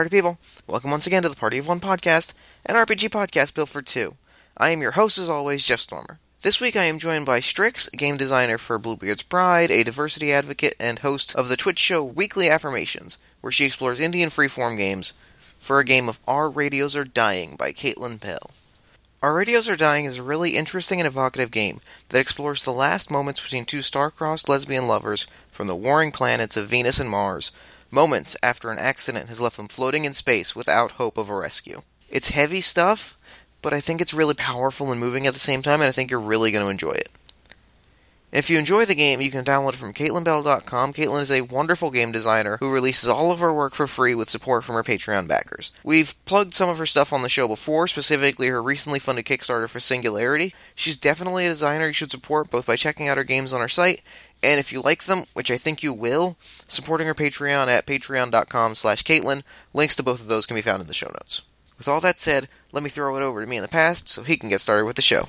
party people. Welcome once again to the Party of One podcast, an RPG podcast built for two. I am your host, as always, Jeff Stormer. This week I am joined by Strix, game designer for Bluebeard's Bride, a diversity advocate, and host of the Twitch show Weekly Affirmations, where she explores Indian freeform games, for a game of Our Radios Are Dying by Caitlynn Belle. Our Radios Are Dying is a really interesting and evocative game that explores the last moments between two star-crossed lesbian lovers from the warring planets of Venus and Mars, moments after an accident has left them floating in space without hope of a rescue. It's heavy stuff, but I think it's really powerful and moving at the same time, and I think you're really going to enjoy it. If you enjoy the game, you can download it from CaitlynnBelle.com. Caitlynn is a wonderful game designer who releases all of her work for free with support from her Patreon backers. We've plugged some of her stuff on the show before, specifically her recently funded Kickstarter for Singularity. She's definitely a designer you should support both by checking out her games on her site, and if you like them, which I think you will, supporting her Patreon at patreon.com slash Caitlynn. Links to both of those can be found in the show notes. With all that said, let me throw it over to me in the past so he can get started with the show.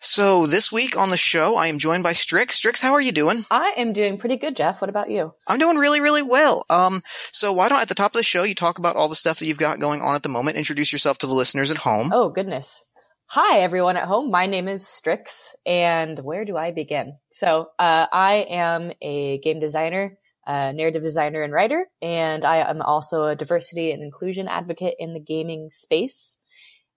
So this week on the show, I am joined by Strix. Strix, how are you doing? I am doing pretty good, Jeff. What about you? I'm doing really, really well. Um, so why don't at the top of the show you talk about all the stuff that you've got going on at the moment? Introduce yourself to the listeners at home. Oh goodness. Hi everyone at home. My name is Strix, and where do I begin? So uh, I am a game designer, a narrative designer, and writer, and I am also a diversity and inclusion advocate in the gaming space.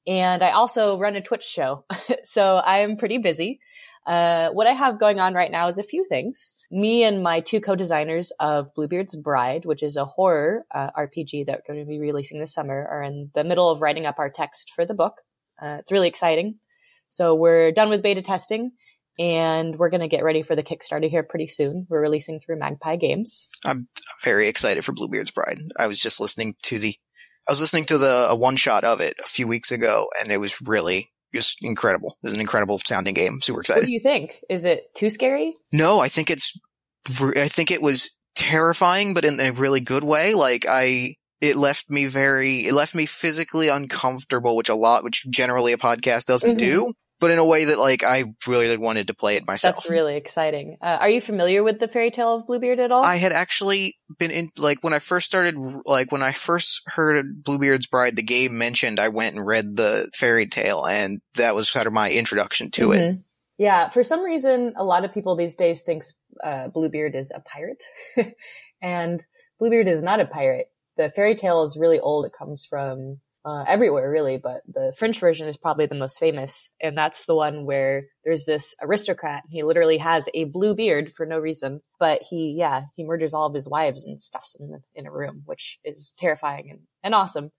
And I also run a Twitch show. so I am pretty busy. Uh, what I have going on right now is a few things. Me and my two co-designers of Bluebeard's Bride, which is a horror uh, RPG that we're going to be releasing this summer, are in the middle of writing up our text for the book. Uh, it's really exciting. So we're done with beta testing and we're going to get ready for the Kickstarter here pretty soon. We're releasing through Magpie Games. I'm very excited for Bluebeard's Bride. I was just listening to the I was listening to the a one shot of it a few weeks ago, and it was really just incredible. It was an incredible sounding game. Super excited. What do you think? Is it too scary? No, I think it's. I think it was terrifying, but in a really good way. Like I, it left me very. It left me physically uncomfortable, which a lot, which generally a podcast doesn't mm-hmm. do but in a way that like I really wanted to play it myself. That's really exciting. Uh, are you familiar with the fairy tale of Bluebeard at all? I had actually been in like when I first started like when I first heard Bluebeard's Bride the game mentioned I went and read the fairy tale and that was kind of my introduction to mm-hmm. it. Yeah, for some reason a lot of people these days thinks uh, Bluebeard is a pirate and Bluebeard is not a pirate. The fairy tale is really old. It comes from uh, everywhere really, but the French version is probably the most famous. And that's the one where there's this aristocrat. He literally has a blue beard for no reason, but he, yeah, he murders all of his wives and stuffs them in a room, which is terrifying and, and awesome,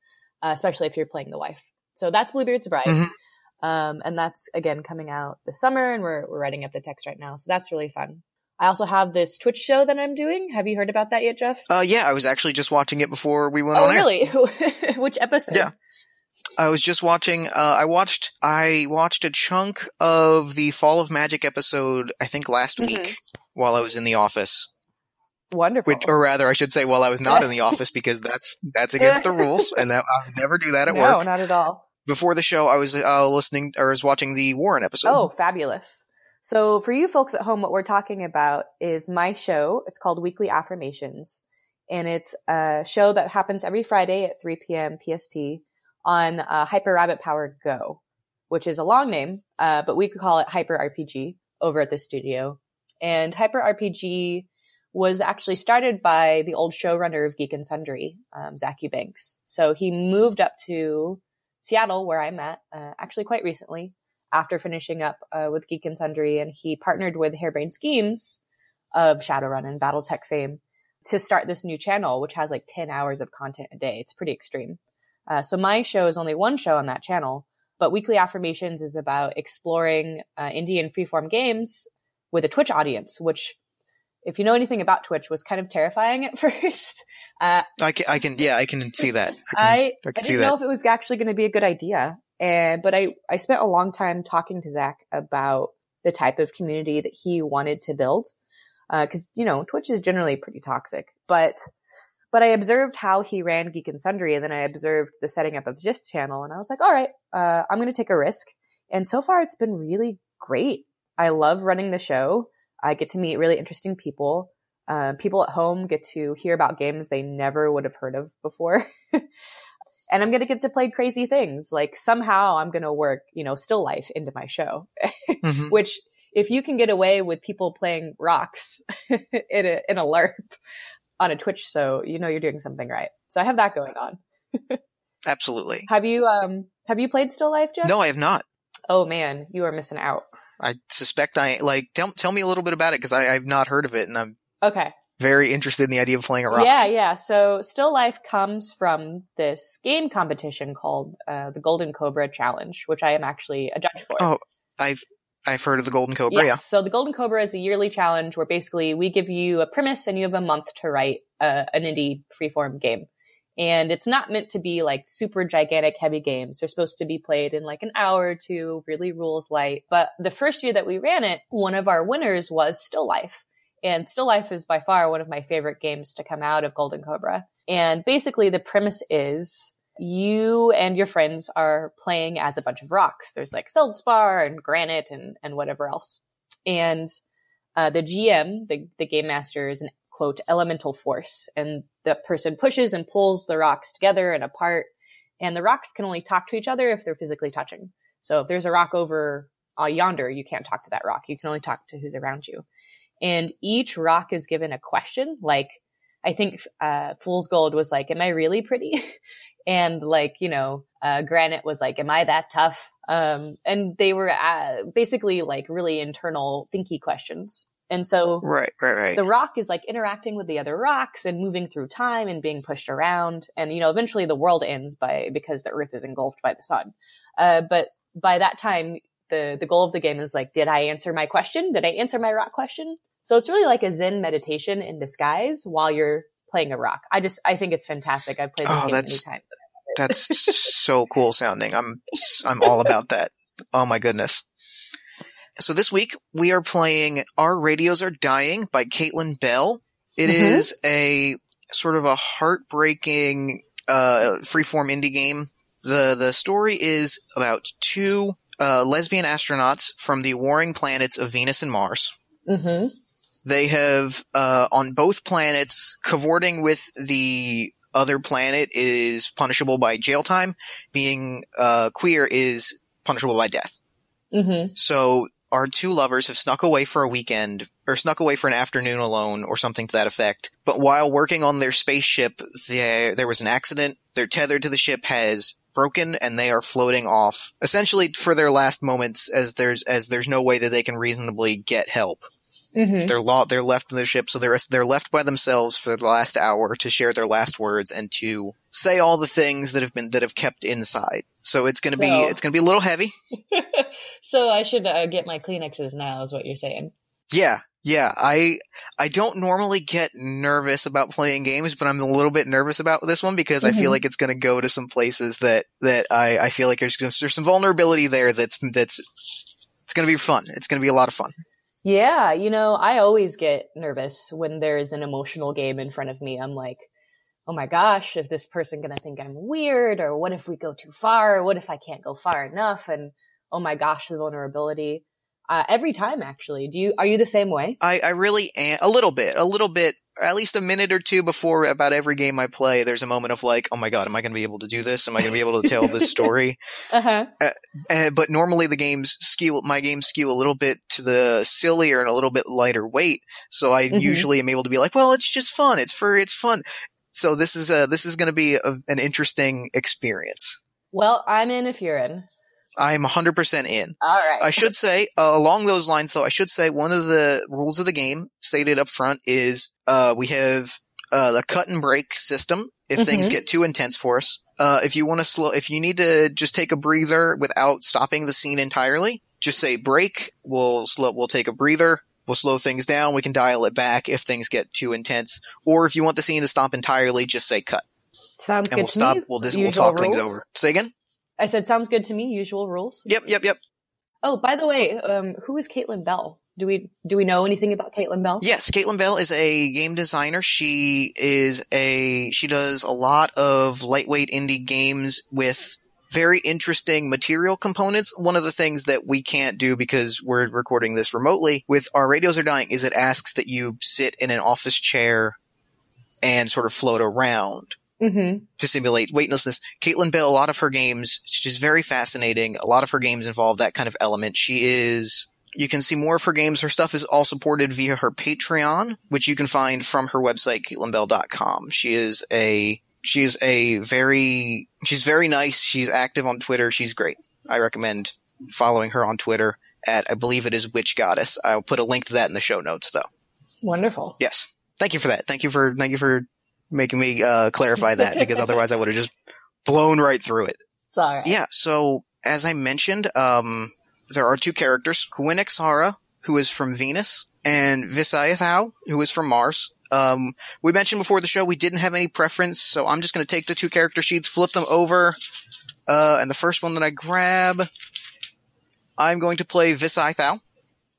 uh, especially if you're playing the wife. So that's Bluebeard's Bride. Mm-hmm. Um, and that's again coming out this summer and we're, we're writing up the text right now. So that's really fun. I also have this Twitch show that I'm doing. Have you heard about that yet, Jeff? Uh, yeah, I was actually just watching it before we went oh, on air. Oh, really? Which episode? Yeah. I was just watching. Uh, I watched. I watched a chunk of the Fall of Magic episode. I think last mm-hmm. week while I was in the office. Wonderful. Which, or rather, I should say, while I was not in the office because that's that's against the rules, and that I would never do that at no, work. No, not at all. Before the show, I was uh, listening or was watching the Warren episode. Oh, fabulous! So, for you folks at home, what we're talking about is my show. It's called Weekly Affirmations, and it's a show that happens every Friday at 3 p.m. PST on uh, Hyper Rabbit Power Go, which is a long name, uh, but we could call it Hyper RPG over at the studio. And Hyper RPG was actually started by the old showrunner of Geek and Sundry, um, Zach Eubanks. So he moved up to Seattle, where I'm at, uh, actually quite recently, after finishing up uh, with Geek and Sundry, and he partnered with Harebrained Schemes of Shadowrun and BattleTech fame to start this new channel, which has like 10 hours of content a day. It's pretty extreme. Uh, so my show is only one show on that channel, but Weekly Affirmations is about exploring uh, Indian freeform games with a Twitch audience, which if you know anything about Twitch, was kind of terrifying at first. Uh, I, can, I can, yeah, I can see that. I, can, I, I, I didn't know if it was actually going to be a good idea. And, but I, I spent a long time talking to Zach about the type of community that he wanted to build. Uh, cause, you know, Twitch is generally pretty toxic, but, but I observed how he ran Geek and Sundry and then I observed the setting up of Gist channel and I was like, all right, uh, I'm going to take a risk. And so far it's been really great. I love running the show. I get to meet really interesting people. Uh, people at home get to hear about games they never would have heard of before. and I'm going to get to play crazy things. Like somehow I'm going to work, you know, still life into my show, mm-hmm. which if you can get away with people playing rocks in a, in a LARP on a Twitch, so you know you're doing something right. So I have that going on. Absolutely. Have you um have you played Still Life, Jeff? No, I have not. Oh man, you are missing out. I suspect I like tell tell me a little bit about it because I've not heard of it and I'm okay very interested in the idea of playing a rock. Yeah, yeah. So Still Life comes from this game competition called uh, the Golden Cobra Challenge, which I am actually a judge for. Oh, I've I've heard of the Golden Cobra. Yes. Yeah. So the Golden Cobra is a yearly challenge where basically we give you a premise and you have a month to write uh, an indie freeform game. And it's not meant to be like super gigantic heavy games. They're supposed to be played in like an hour or two, really rules light. But the first year that we ran it, one of our winners was Still Life. And Still Life is by far one of my favorite games to come out of Golden Cobra. And basically the premise is you and your friends are playing as a bunch of rocks. There's like feldspar and granite and, and whatever else. And uh, the GM, the, the game master, is an quote elemental force, and the person pushes and pulls the rocks together and apart. And the rocks can only talk to each other if they're physically touching. So if there's a rock over uh, yonder, you can't talk to that rock. You can only talk to who's around you. And each rock is given a question, like I think uh, Fool's Gold was like, "Am I really pretty?" and like you know, uh, Granite was like, "Am I that tough?" Um, and they were uh, basically like really internal, thinky questions. And so, right, right, right. The rock is like interacting with the other rocks and moving through time and being pushed around. And you know, eventually the world ends by because the Earth is engulfed by the sun. Uh, but by that time, the the goal of the game is like, did I answer my question? Did I answer my rock question? So it's really like a Zen meditation in disguise while you're playing a rock. I just I think it's fantastic. I've played this oh, game many times. that's so cool sounding. I'm I'm all about that. Oh my goodness. So this week we are playing Our Radios Are Dying by Caitlynn Belle. It mm-hmm. is a sort of a heartbreaking uh, freeform indie game. The the story is about two uh, lesbian astronauts from the warring planets of Venus and Mars. Mm-hmm. They have uh, on both planets cavorting with the other planet is punishable by jail time. Being uh, queer is punishable by death. Mm-hmm. So our two lovers have snuck away for a weekend or snuck away for an afternoon alone or something to that effect. But while working on their spaceship, there there was an accident. Their tether to the ship has broken and they are floating off essentially for their last moments as there's as there's no way that they can reasonably get help. Mm-hmm. They're lo- they're left in the ship, so they're they're left by themselves for the last hour to share their last words and to say all the things that have been that have kept inside. So it's gonna so, be it's gonna be a little heavy. so I should uh, get my Kleenexes now, is what you're saying? Yeah, yeah. I I don't normally get nervous about playing games, but I'm a little bit nervous about this one because mm-hmm. I feel mm-hmm. like it's gonna go to some places that that I I feel like there's there's some vulnerability there that's that's it's gonna be fun. It's gonna be a lot of fun. Yeah, you know, I always get nervous when there's an emotional game in front of me. I'm like, oh my gosh, is this person going to think I'm weird? Or what if we go too far? What if I can't go far enough? And oh my gosh, the vulnerability. Uh, every time, actually. Do you, are you the same way? I, I really am. A little bit. A little bit at least a minute or two before about every game I play, there's a moment of like, oh my god, am I going to be able to do this? Am I going to be able to tell this story? uh-huh. Uh, uh, but normally the games skew, my games skew a little bit to the sillier and a little bit lighter weight. So I mm-hmm. usually am able to be like, well, it's just fun. It's for, it's fun. So this is a, this is going to be a, an interesting experience. Well, I'm in if you're in. I'm 100% in. All right. I should say, uh, along those lines, though, I should say one of the rules of the game stated up front is uh, we have uh, the cut and break system if mm-hmm. things get too intense for us. Uh, if you want to slow, if you need to just take a breather without stopping the scene entirely, just say break. We'll slow, we'll take a breather. We'll slow things down. We can dial it back if things get too intense. Or if you want the scene to stop entirely, just say cut. Sounds and good we'll stop. Me. We'll, just, we'll talk rules. things over. Say again. I said, sounds good to me. Usual rules. Yep, yep, yep. Oh, by the way, um, who is Caitlynn Belle? Do we do we know anything about Caitlynn Belle? Yes, Caitlynn Belle is a game designer. She is a she does a lot of lightweight indie games with very interesting material components. One of the things that we can't do because we're recording this remotely with our radios are dying is it asks that you sit in an office chair and sort of float around Mm-hmm. to simulate weightlessness. Caitlynn Belle, a lot of her games, she's very fascinating. A lot of her games involve that kind of element. She is, you can see more of her games. Her stuff is all supported via her Patreon, which you can find from her website, CaitlynnBelle.com. She is a, she is a very, she's very nice. She's active on Twitter. She's great. I recommend following her on Twitter at, I believe it is Witch Goddess. I'll put a link to that in the show notes though. Wonderful. Yes. Thank you for that. Thank you for, thank you for making me, uh, clarify that because otherwise I would have just blown right through it. It's all right. Yeah, so as I mentioned, um, there are two characters, Gwyn Xara, who is from Venus, and Visayathow, who is from Mars. Um, we mentioned before the show we didn't have any preference, so I'm just going to take the two character sheets, flip them over, uh, and the first one that I grab, I'm going to play Visayathow.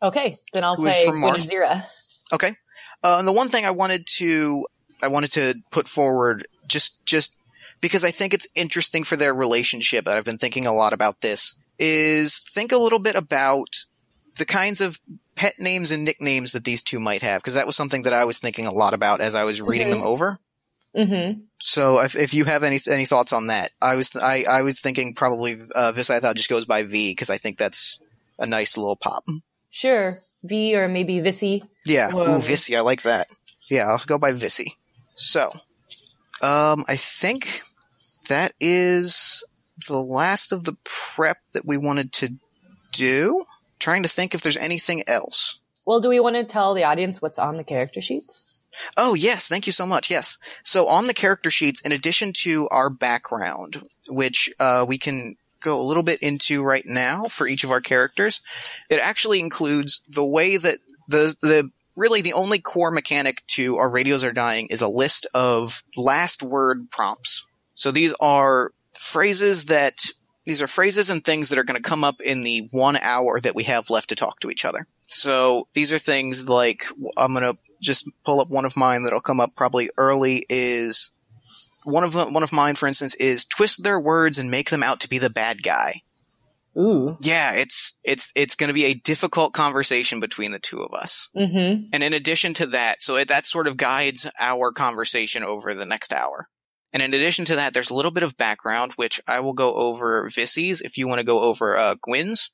Okay, then I'll play Mars? Okay. Uh, and the one thing I wanted to I wanted to put forward just just because I think it's interesting for their relationship. I've been thinking a lot about this. Is think a little bit about the kinds of pet names and nicknames that these two might have because that was something that I was thinking a lot about as I was reading Mhm. them over. Mm-hmm. So if, if you have any any thoughts on that, I was I, I was thinking probably uh, thought just goes by V because I think that's a nice little pop. Sure. V or maybe Vissy. Yeah, Whoa. ooh, Vissy, I like that. Yeah, I'll go by Vissy. So, um, I think that is the last of the prep that we wanted to do. Trying to think if there's anything else. Well, do we want to tell the audience what's on the character sheets? Oh, yes, thank you so much. Yes. So on the character sheets, in addition to our background, which uh, we can go a little bit into right now for each of our characters, it actually includes the way that the the really the only core mechanic to our radios are dying is a list of last word prompts. So these are phrases that these are phrases and things that are going to come up in the one hour that we have left to talk to each other. So these are things like I'm going to just pull up one of mine that'll come up probably early is one of one of mine, for instance, is twist their words and make them out to be the bad guy. Ooh. Yeah, it's it's it's going to be a difficult conversation between the two of us. Mm-hmm. And in addition to that, so it, that sort of guides our conversation over the next hour. And in addition to that, there's a little bit of background, which I will go over Vissy's if you want to go over uh, Gwyn's.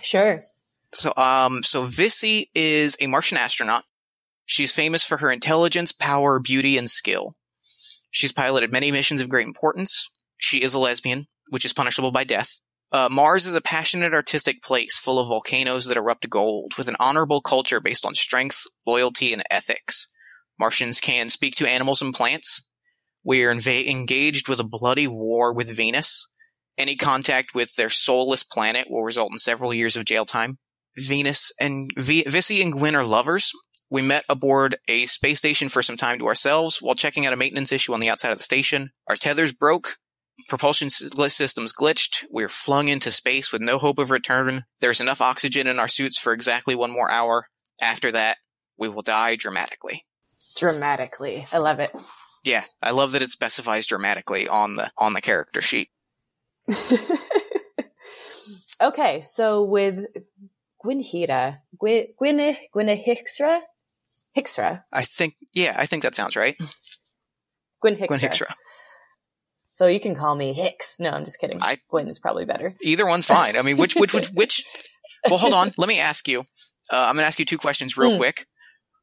Sure. So, um, so Vissy is a Martian astronaut. She's famous for her intelligence, power, beauty, and skill. She's piloted many missions of great importance. She is a lesbian, which is punishable by death. Uh, Mars is a passionate artistic place full of volcanoes that erupt gold, with an honorable culture based on strength, loyalty, and ethics. Martians can speak to animals and plants. We are inva- engaged with a bloody war with Venus. Any contact with their soulless planet will result in several years of jail time. Venus and v- Vissy and Gwyn are lovers. We met aboard a space station for some time to ourselves while checking out a maintenance issue on the outside of the station. Our tethers broke. Propulsion systems glitched. We're flung into space with no hope of return. There's enough oxygen in our suits for exactly one more hour. After that, we will die dramatically. Dramatically. I love it. Yeah, I love that it specifies dramatically on the on the character sheet. okay, so with Gwynhira, Gwyn, Gwyn, Gwyn Hixra? I think, yeah, I think that sounds right. Gwyn Hixra. So you can call me Hicks. No, I'm just kidding. I- Gwyn is probably better. Either one's fine. I mean, which, which, which, which? Well, hold on. Let me ask you. Uh, I'm gonna ask you two questions real Mm. quick.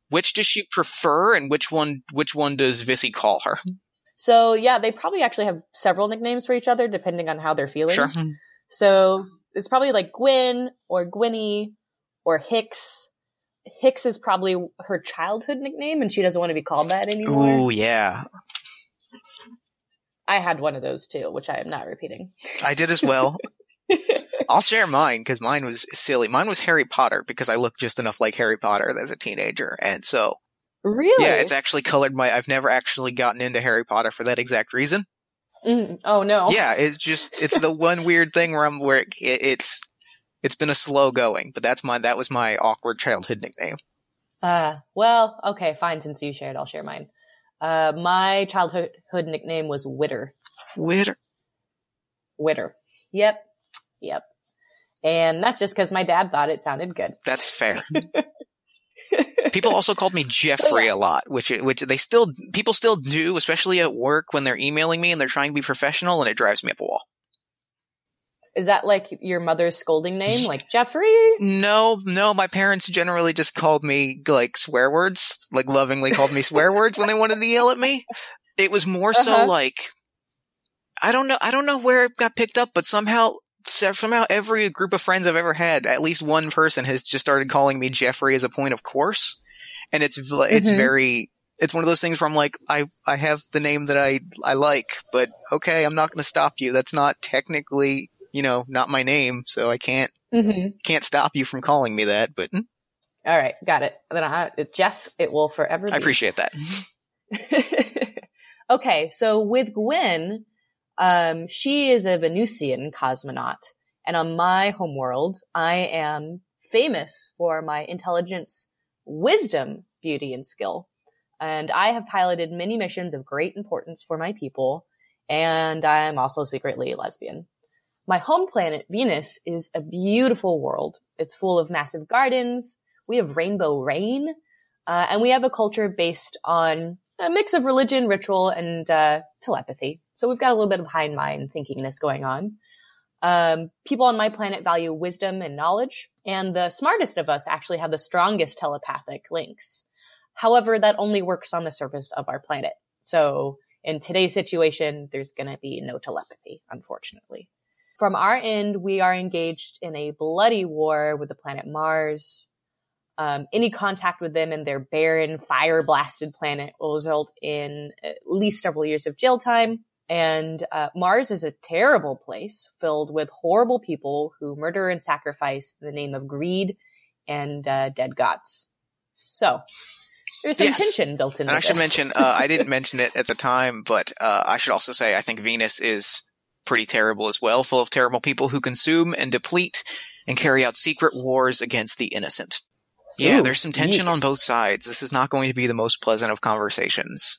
Which does she prefer, and which one, which one does Vissy call her? So yeah, they probably actually have several nicknames for each other depending on how they're feeling. Sure. So it's probably like Gwyn or Gwynny or Hicks. Hicks is probably her childhood nickname and she doesn't want to be called that anymore. Ooh, yeah. I had one of those too, which I am not repeating. I did as well. I'll share mine because mine was silly. Mine was Harry Potter because I looked just enough like Harry Potter as a teenager, and so Really? yeah, it's actually colored my. I've never actually gotten into Harry Potter for that exact reason. Mm, oh no. Yeah, it's just it's the one weird thing where I'm where it, it's it's been a slow going, but that's my that was my awkward childhood nickname. Uh, well, okay, fine. Since you shared, I'll share mine. Uh, my childhood nickname was Witter. Witter. Witter. Yep. Yep. And that's just because my dad thought it sounded good. That's fair. people also called me Jeffrey a lot, which which they still people still do, especially at work when they're emailing me and they're trying to be professional, and it drives me up a wall. Is that like your mother's scolding name, like Jeffrey? No, no, my parents generally just called me like swear words, like lovingly called me swear words when they wanted to yell at me. It was more so Uh-huh. like I don't know, I don't know where it got picked up, but somehow somehow every group of friends I've ever had, at least one person has just started calling me Jeffrey as a point of course, and it's it's Mhm. very it's one of those things where I'm like I I have the name that I I like, but okay, I'm not going to stop you. That's not technically you know not my name, so I can't Mm-hmm. can't stop you from calling me that, but mm, All right, got it. Then I, Jeff, it will forever. I appreciate that. okay, so with Gwen, um, she is a Venusian cosmonaut, and on my homeworld, I am famous for my intelligence, wisdom, beauty, and skill. And I have piloted many missions of great importance for my people, and I'm also secretly a lesbian. My home planet, Venus, is a beautiful world. It's full of massive gardens. We have rainbow rain, uh, and we have a culture based on a mix of religion, ritual, and uh, telepathy. So we've got a little bit of hind mind thinkingness going on. Um, people on my planet value wisdom and knowledge, and the smartest of us actually have the strongest telepathic links. However, that only works on the surface of our planet. So in today's situation, there's going to be no telepathy, unfortunately. From our end, we are engaged in a bloody war with the planet Mars. Um, any contact with them and their barren, fire blasted planet will result in at least several years of jail time. And uh, Mars is a terrible place filled with horrible people who murder and sacrifice in the name of greed and uh, dead gods. So there's some Yes. tension built And I should mention, uh, I didn't mention it at the time, but uh, I should also say I think Venus is pretty terrible as well, full of terrible people who consume and deplete and carry out secret wars against the innocent. Yeah, Ooh, there's some tension on both sides. This is not going to be the most pleasant of conversations.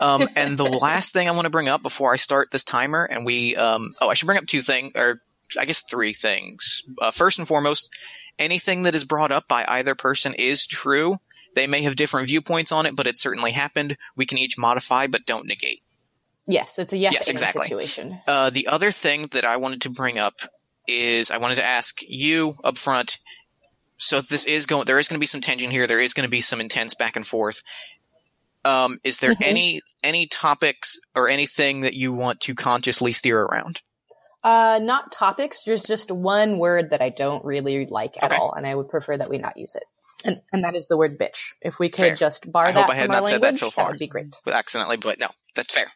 Um, and the last thing I want to bring up before I start this timer, and we, um, oh, I should bring up two things, or I guess three things. Uh, first and foremost, anything that is brought up by either person is true. They may have different viewpoints on it, but it certainly happened. We can each modify, but don't negate. Yes, it's a yes, Yes, exactly. situation. Uh, the other thing that I wanted to bring up is I wanted to ask you up front. So this is going, there is going to be some tension here. There is going to be some intense back and forth. Um, is there Mhm. any any topics or anything that you want to consciously steer around? Uh, not topics. There's just one word that I don't really like at Okay. all, and I would prefer that we not use it. And, and that is the word bitch. If we could Fair. just bar I that hope I had from our not said that so far. would be great. accidentally, but no, that's fair.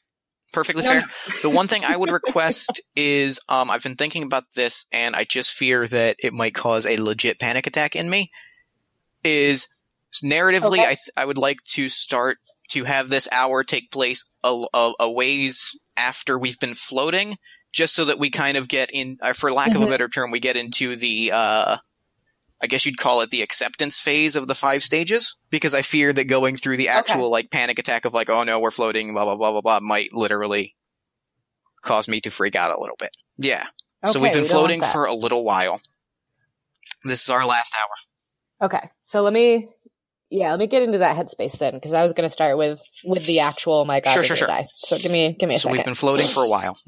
Perfectly No, fair. no. The one thing I would request is um, I've been thinking about this and I just fear that it might cause a legit panic attack in me. Is narratively, Okay. I, th- I would like to start to have this hour take place a, a, a ways after we've been floating, just so that we kind of get in, uh, for lack of a Mhm. better term, we get into the, uh, I guess you'd call it the acceptance phase of the five stages, because I fear that going through the actual like panic attack of like, oh no, we're floating, blah blah blah blah blah, might literally cause me to freak out a little bit. Yeah. Okay, so we've been we floating for a little while. This is our last hour. Okay, so let me, yeah, let me get into that headspace then, because I was going to start with with the actual. My God, Sure, sure, gonna die. So give me, give me a So second. we've been floating for a while.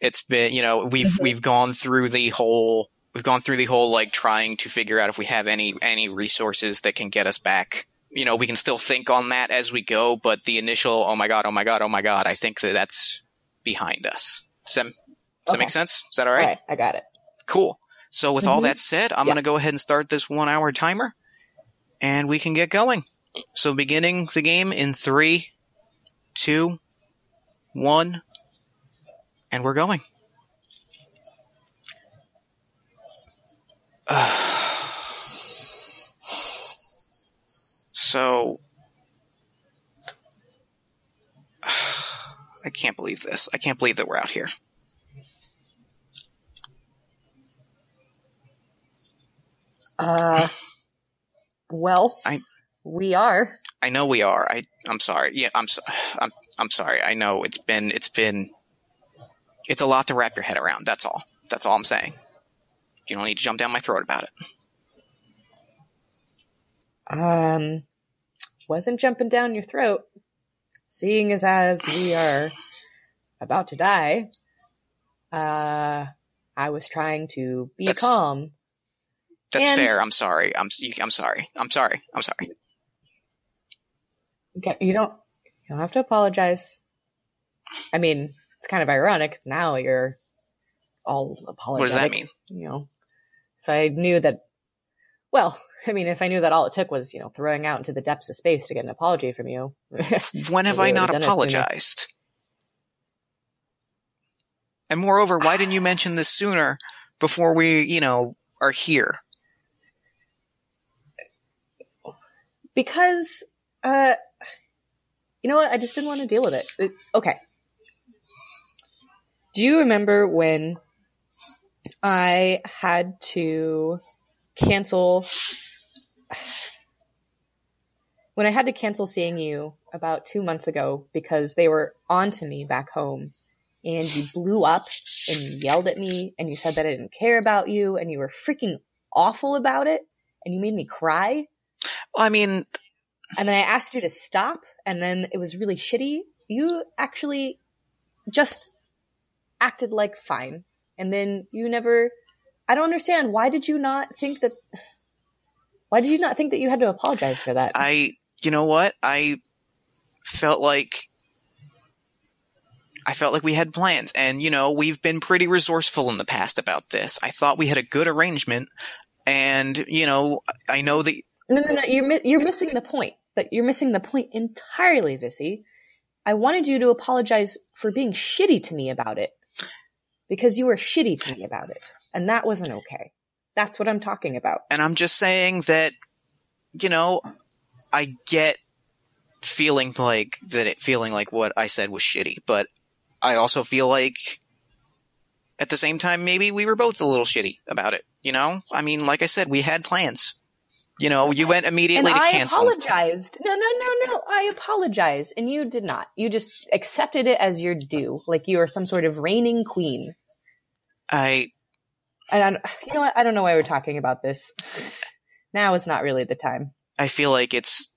It's been, you know, we've Mhm. we've gone through the whole we've gone through the whole like trying to figure out if we have any any resources that can get us back. You know, we can still think on that as we go, but the initial oh my god, oh my god, oh my god, I think that that's behind us. Does that, does that make sense? Is that all all right? right, I got it. Cool. So with all Mhm. that said, I'm Yeah. going to go ahead and start this 1 hour timer and we can get going. So beginning the game in three, two, one, and we're going. so I can't believe this. I can't believe that we're out here. Uh, well, I- we are. I know we are. I I'm sorry. Yeah, I'm so, I'm I'm sorry. I know it's been it's been it's a lot to wrap your head around. That's all. That's all I'm saying. You don't need to jump down my throat about it. Um, wasn't jumping down your throat. Seeing as as we are about to die, uh, I was trying to be That's- calm. That's And- fair. I'm sorry. I'm I'm sorry. I'm sorry. I'm sorry. Okay, you don't you don't have to apologize. I mean, it's kind of ironic now you're all apologetic. What does that mean? You know, if I knew that, well, I mean, if I knew that all it took was you know throwing out into the depths of space to get an apology from you, When have I not done it sooner. apologized? And moreover, why didn't you mention this sooner before we, you know, are here? because uh you know what i just didn't want to deal with it. It- okay do you remember when i had to cancel when i had to cancel seeing you about two months ago because they were on to me back home and you blew up and you yelled at me and you said that i didn't care about you and you were freaking awful about it and you made me cry I mean, and then I asked you to stop, and then it was really shitty. You actually just acted like fine, and then you never. I don't understand. Why did you not think that? Why did you not think that you had to apologize for that? I, you know what? I felt like I felt like we had plans, and you know, we've been pretty resourceful in the past about this. I thought we had a good arrangement, and you know, I know that no, no, no. You're mi- you're missing the point. That you're missing the point entirely, Vissy. I wanted you to apologize for being shitty to me about it because you were shitty to me about it, and that wasn't okay. That's what I'm talking about. and I'm just saying that, you know, I get feeling like that it feeling like what I said was shitty, but I also feel like at the same time maybe we were both a little shitty about it. You know, I mean, like I said, we had plans. You know, you went immediately and to I cancel. I apologized. No, no, no, no. I apologized, and you did not. You just accepted it as your due, like you are some sort of reigning queen. I And I, don't- you know what? I don't know why we're talking about this. Now is not really the time. I feel like it's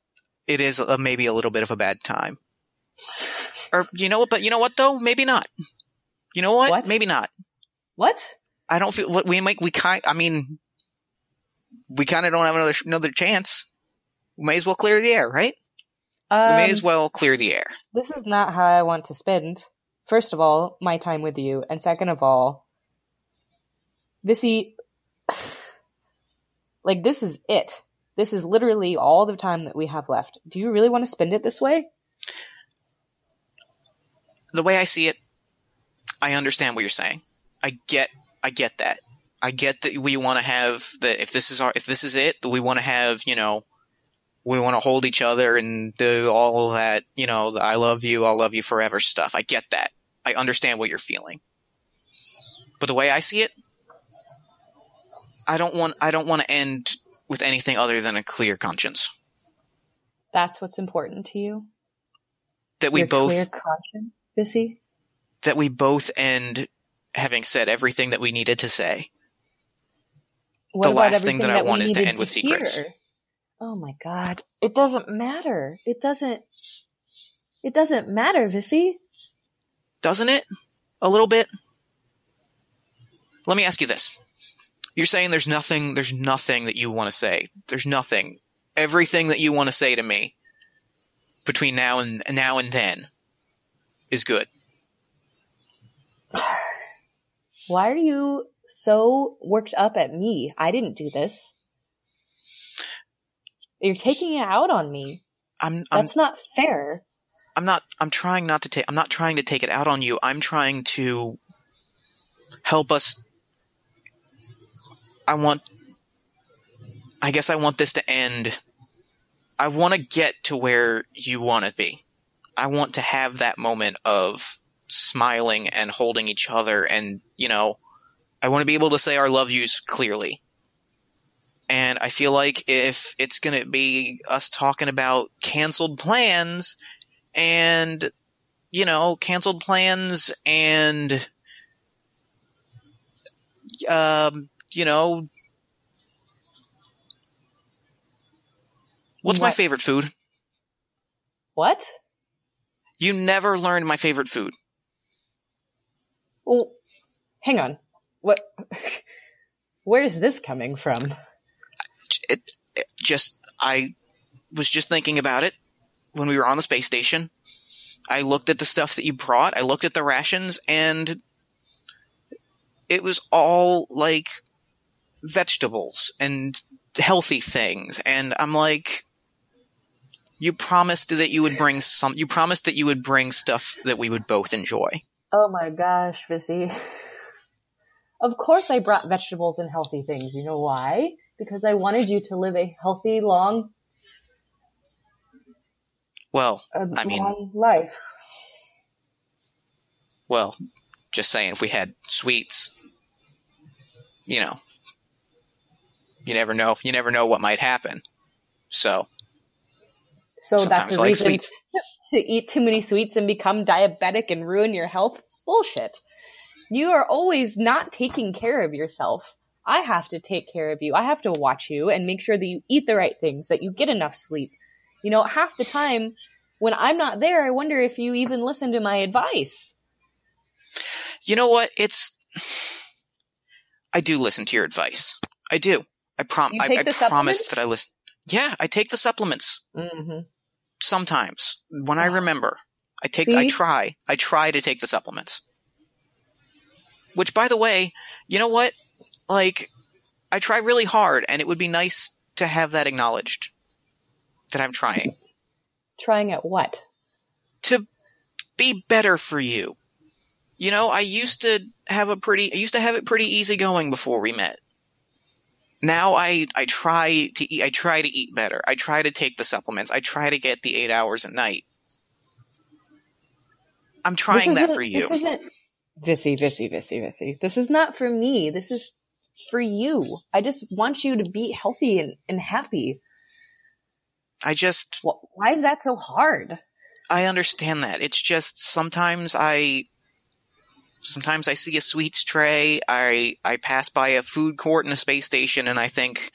it is a, maybe a little bit of a bad time. Or you know what? But you know what though? Maybe not. You know what? What? Maybe not. What? I don't feel what we make. We kind. I mean, we kind of don't have another another chance. We may as well clear the air, right? Um, we may as well clear the air. This is not how I want to spend. First of all, my time with you, and second of all, Vissy, like this is it. This is literally all the time that we have left. Do you really want to spend it this way? The way I see it, I understand what you're saying. I get. I get that. I get that we want to have that. If this is our, if this is it, that we want to have, you know, we want to hold each other and do all that, you know, the I love you, I'll love you forever stuff. I get that. I understand what you're feeling. But the way I see it, I don't want I don't want to end with anything other than a clear conscience. That's what's important to you. That we Your both clear conscience, Vissy. that we both end having said everything that we needed to say. What The last thing that I want is to end with hear? secrets. Oh my god. It doesn't matter. It doesn't it doesn't matter, Vissy. Doesn't it? A little bit? Let me ask you this. You're saying there's nothing there's nothing that you want to say. There's nothing. Everything that you want to say to me between now and now and then is good. Why are you so worked up at me? I didn't do this. You're taking it out on me. I'm I'm That's not fair. I'm not I'm trying not to take I'm not trying to take it out on you. I'm trying to help us I want I guess I want this to end I want to get to where you want to be. I want to have that moment of smiling and holding each other and, you know, I want to be able to say our love yous clearly. And I feel like if it's going to be us talking about canceled plans and you know canceled plans and um, you know, what's my favorite food? What? You never learned my favorite food. Well, hang on. What? Where is this coming from? It, it just I was just thinking about it when we were on the space station. I looked at the stuff that you brought. I looked at the rations, and it was all like vegetables and healthy things. And I'm like, you promised that you would bring some. You promised that you would bring stuff that we would both enjoy. Oh my gosh, Vissy. Of course I brought vegetables and healthy things. You know why? Because I wanted you to live a healthy, long, Well, I mean- life. well, just saying, if we had sweets, you know, you never know. You never know what might happen. So So that's a like reason sweets. to eat too many sweets and become diabetic and ruin your health? Bullshit. You are always not taking care of yourself. I have to take care of you. I have to watch you and make sure that you eat the right things, that you get enough sleep. You know, half the time when I'm not there, I wonder if you even listen to my advice. You know what? It's. I do listen to your advice. I do. I prom. I, I promise that I listen. Yeah, I take the supplements Mm-hmm. sometimes when I remember. I take. I try. I try to take the supplements. Which, by the way, you know what? Like, I try really hard, and it would be nice to have that acknowledged that I'm trying Trying at what? to be better for you. You know, I used to have a pretty, I used to have it pretty easy going before we met. Now I, I try to eat, I try to eat better. I try to take the supplements. I try to get the eight hours a night. I'm trying that for you. This isn't Vissy, Vissy, Vissy, Vissy. This is not for me. This is for you. I just want you to be healthy and, and happy. I just, Wh- Why is that so hard? I understand that. It's just sometimes I sometimes I see a sweets tray, I I pass by a food court in a space station and I think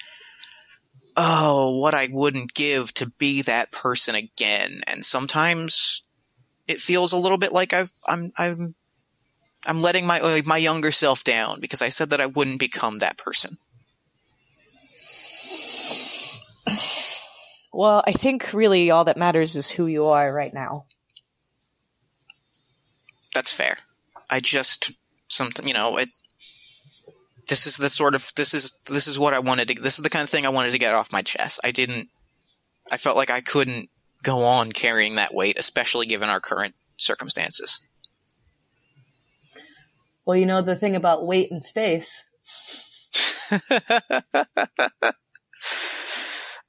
oh, what I wouldn't give to be that person again. And sometimes it feels a little bit like I've I'm I'm I'm letting my uh, my younger self down because I said that I wouldn't become that person. Well, I think really all that matters is who you are right now. That's fair. I just something you know it. This is the sort of this is this is what I wanted to. This is the kind of thing I wanted to get off my chest. I didn't. I felt like I couldn't go on carrying that weight, especially given our current circumstances. Well, you know the thing about weight and space.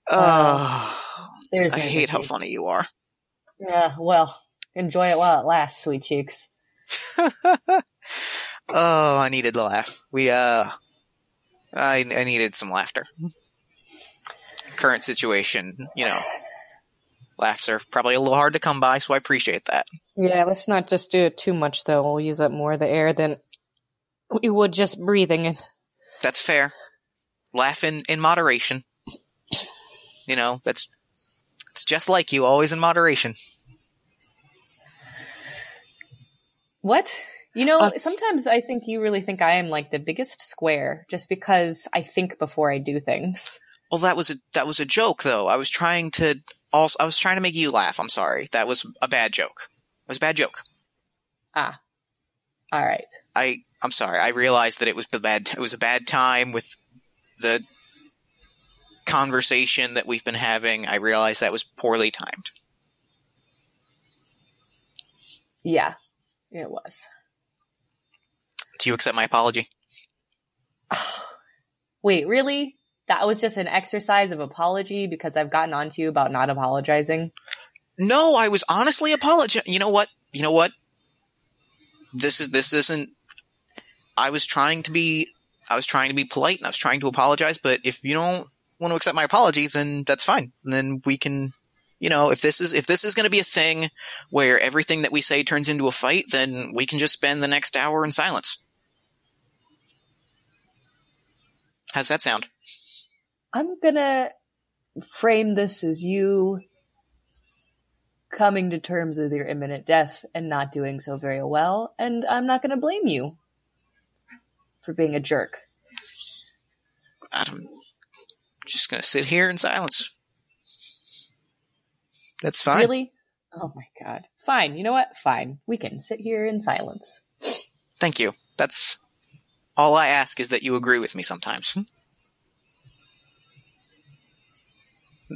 oh, There's I hate how funny you are. Yeah, well, enjoy it while it lasts, sweet cheeks. Oh, I needed the laugh. We uh, I I needed some laughter. Current situation, you know, laughs are probably a little hard to come by, so I appreciate that. Yeah, let's not just do it too much, though. We'll use up more of the air than we would just breathing it. That's fair. Laugh in, in moderation. You know, that's it's just like you, always in moderation. What? You know, Uh, sometimes I think you really think I am like the biggest square just because I think before I do things. Well, that was a that was a joke, though. I was trying to also I was trying to make you laugh. I'm sorry. That was a bad joke. It was a bad joke. Ah. All right. I I'm sorry. I realized that it was bad. It was a bad time with the conversation that we've been having. I realized that was poorly timed. Yeah, it was. Do you accept my apology? Wait, really? That was just an exercise of apology because I've gotten on to you about not apologizing. No, I was honestly apologizing. You know what? You know what? This is this isn't. I was trying to be. I was trying to be polite and I was trying to apologize. But if you don't want to accept my apology, then that's fine. And then we can. You know, if this is if this is going to be a thing where everything that we say turns into a fight, then we can just spend the next hour in silence. How's that sound? I'm gonna frame this as you coming to terms with your imminent death and not doing so very well, and I'm not gonna blame you for being a jerk. I'm just gonna sit here in silence. That's fine. Really? Oh my god. Fine. You know what? Fine. We can sit here in silence. Thank you. That's all I ask is that you agree with me sometimes.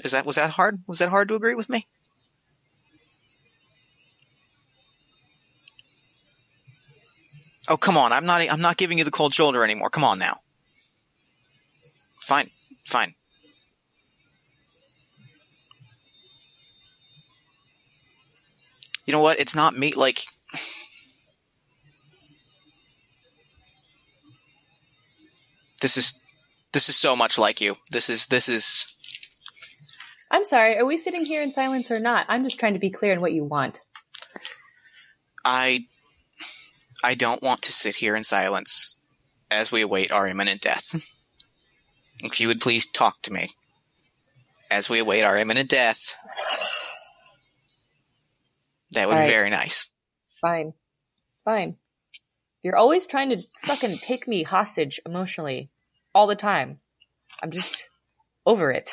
Is that was that hard? Was that hard to agree with me? Oh, come on. I'm not I'm not giving you the cold shoulder anymore. Come on now. Fine. Fine. You know what? It's not me like This is this is so much like you. This is this is I'm sorry. Are we sitting here in silence or not? I'm just trying to be clear on what you want. I I don't want to sit here in silence as we await our imminent death. If you would please talk to me as we await our imminent death, that would All be very nice. Fine. Fine. You're always trying to fucking take me hostage emotionally all the time. I'm just over it.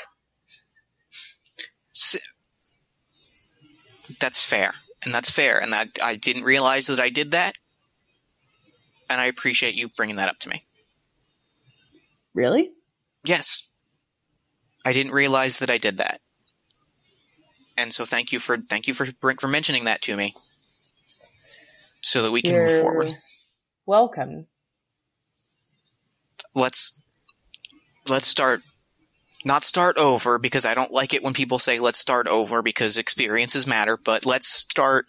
S- That's fair, and that's fair, and that I didn't realize that I did that, and I appreciate you bringing that up to me. Really? Yes, I didn't realize that I did that, and so thank you for thank you for for mentioning that to me, so that we can move forward. welcome. Let's let's start. Not start over because I don't like it when people say let's start over because experiences matter. But let's start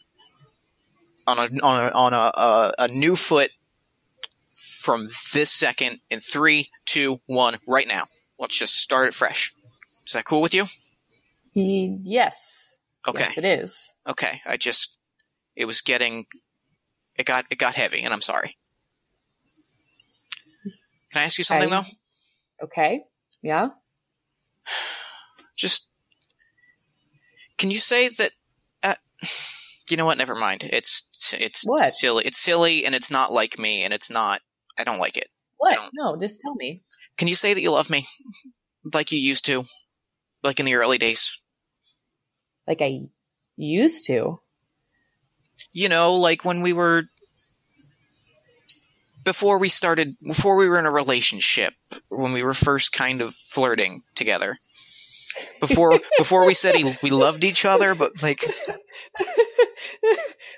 on a on a on a, a, a new foot from this second in three, two, one, right now. Let's just start it fresh. Is that cool with you? Yes. Okay. Yes, it is. Okay. I just it was getting it got it got heavy, and I'm sorry. Can I ask you something Okay. though? Okay. Yeah. Just can you say that? Uh, you know what? Never mind. It's it's What? silly. It's silly, and it's not like me, and it's not. I don't like it. What? No, just tell me. Can you say that you love me, like you used to, like in the early days? Like I used to. You know, like when we were before we started, before we were in a relationship, when we were first kind of flirting together. Before before we said he, we loved each other, but like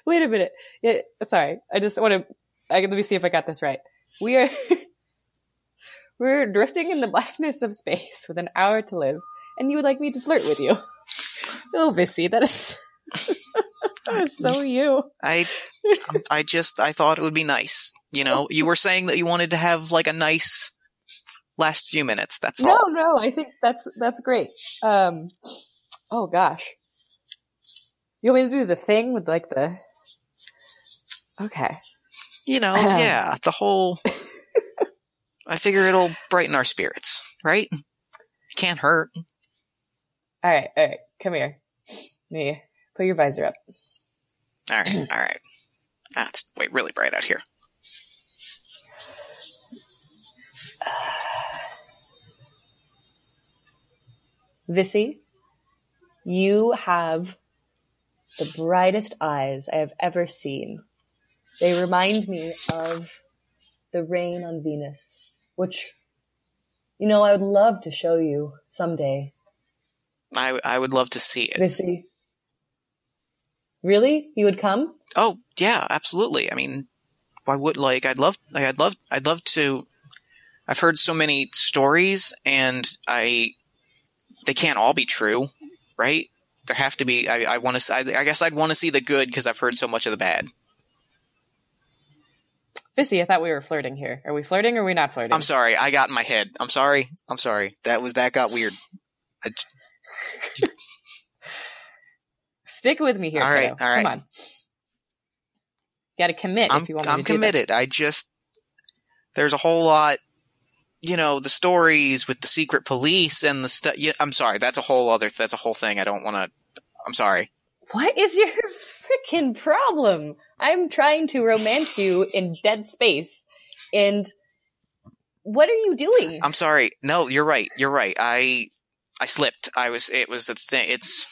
Wait a minute. Yeah, sorry. I just want to. I, let me see if I got this right. We are. we're drifting in the blackness of space with an hour to live, and you would like me to flirt with you. Oh, Vissy, that is. that is so you. I I just I thought it would be nice. You know, you were saying that you wanted to have like a nice last few minutes. That's No, all. no, I think that's that's great. Um, oh gosh, you want me to do the thing with like the? Okay. You know, yeah, the whole. I figure it'll brighten our spirits, right? It can't hurt. All right, all right. Come here. Me, put your visor up. All right, all right. Ah, it's wait really bright out here. Vissy, you have the brightest eyes I have ever seen. They remind me of the rain on Venus, which, you know, I would love to show you someday. I I would love to see it. Vissy. Really? You would come? Oh yeah, absolutely. I mean, why would like I'd love like, I'd love I'd love to. I've heard so many stories, and I they can't all be true, right? There have to be. I, I want to. I, I guess I'd want to see the good because I've heard so much of the bad. Vissy, I thought we were flirting here. Are we flirting or are we not flirting? I'm sorry. I got in my head. I'm sorry. I'm sorry. That was that got weird. I, Stick with me here. All right, kiddo. all right. Come on. Got to commit I'm if you want me I'm to do committed. I just there's a whole lot you know, the stories with the secret police and the stuff. Yeah, I'm sorry, that's a whole other. That's a whole thing. I don't want to. I'm sorry. What is your freaking problem? I'm trying to romance you in dead space, and what are you doing? I'm sorry. No, you're right. You're right. I I slipped. I was. It was a thing. It's.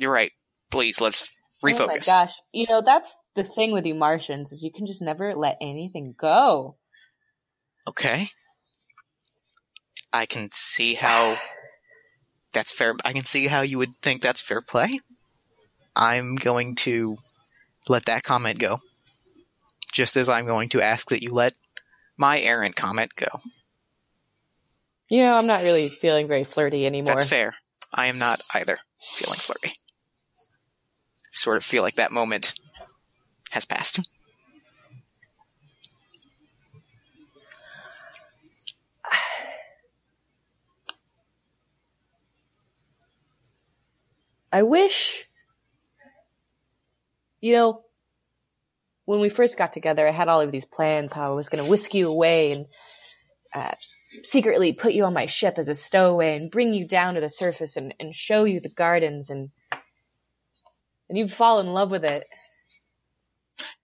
You're right. Please let's refocus. Oh my gosh! You know that's the thing with you Martians is you can just never let anything go. Okay. I can see how that's fair. I can see how you would think that's fair play. I'm going to let that comment go. Just as I'm going to ask that you let my errant comment go. You know, I'm not really feeling very flirty anymore. That's fair. I am not either feeling flirty. Sort of feel like that moment has passed. I wish, you know, when we first got together, I had all of these plans how I was going to whisk you away and uh, secretly put you on my ship as a stowaway and bring you down to the surface and, and show you the gardens and and you'd fall in love with it.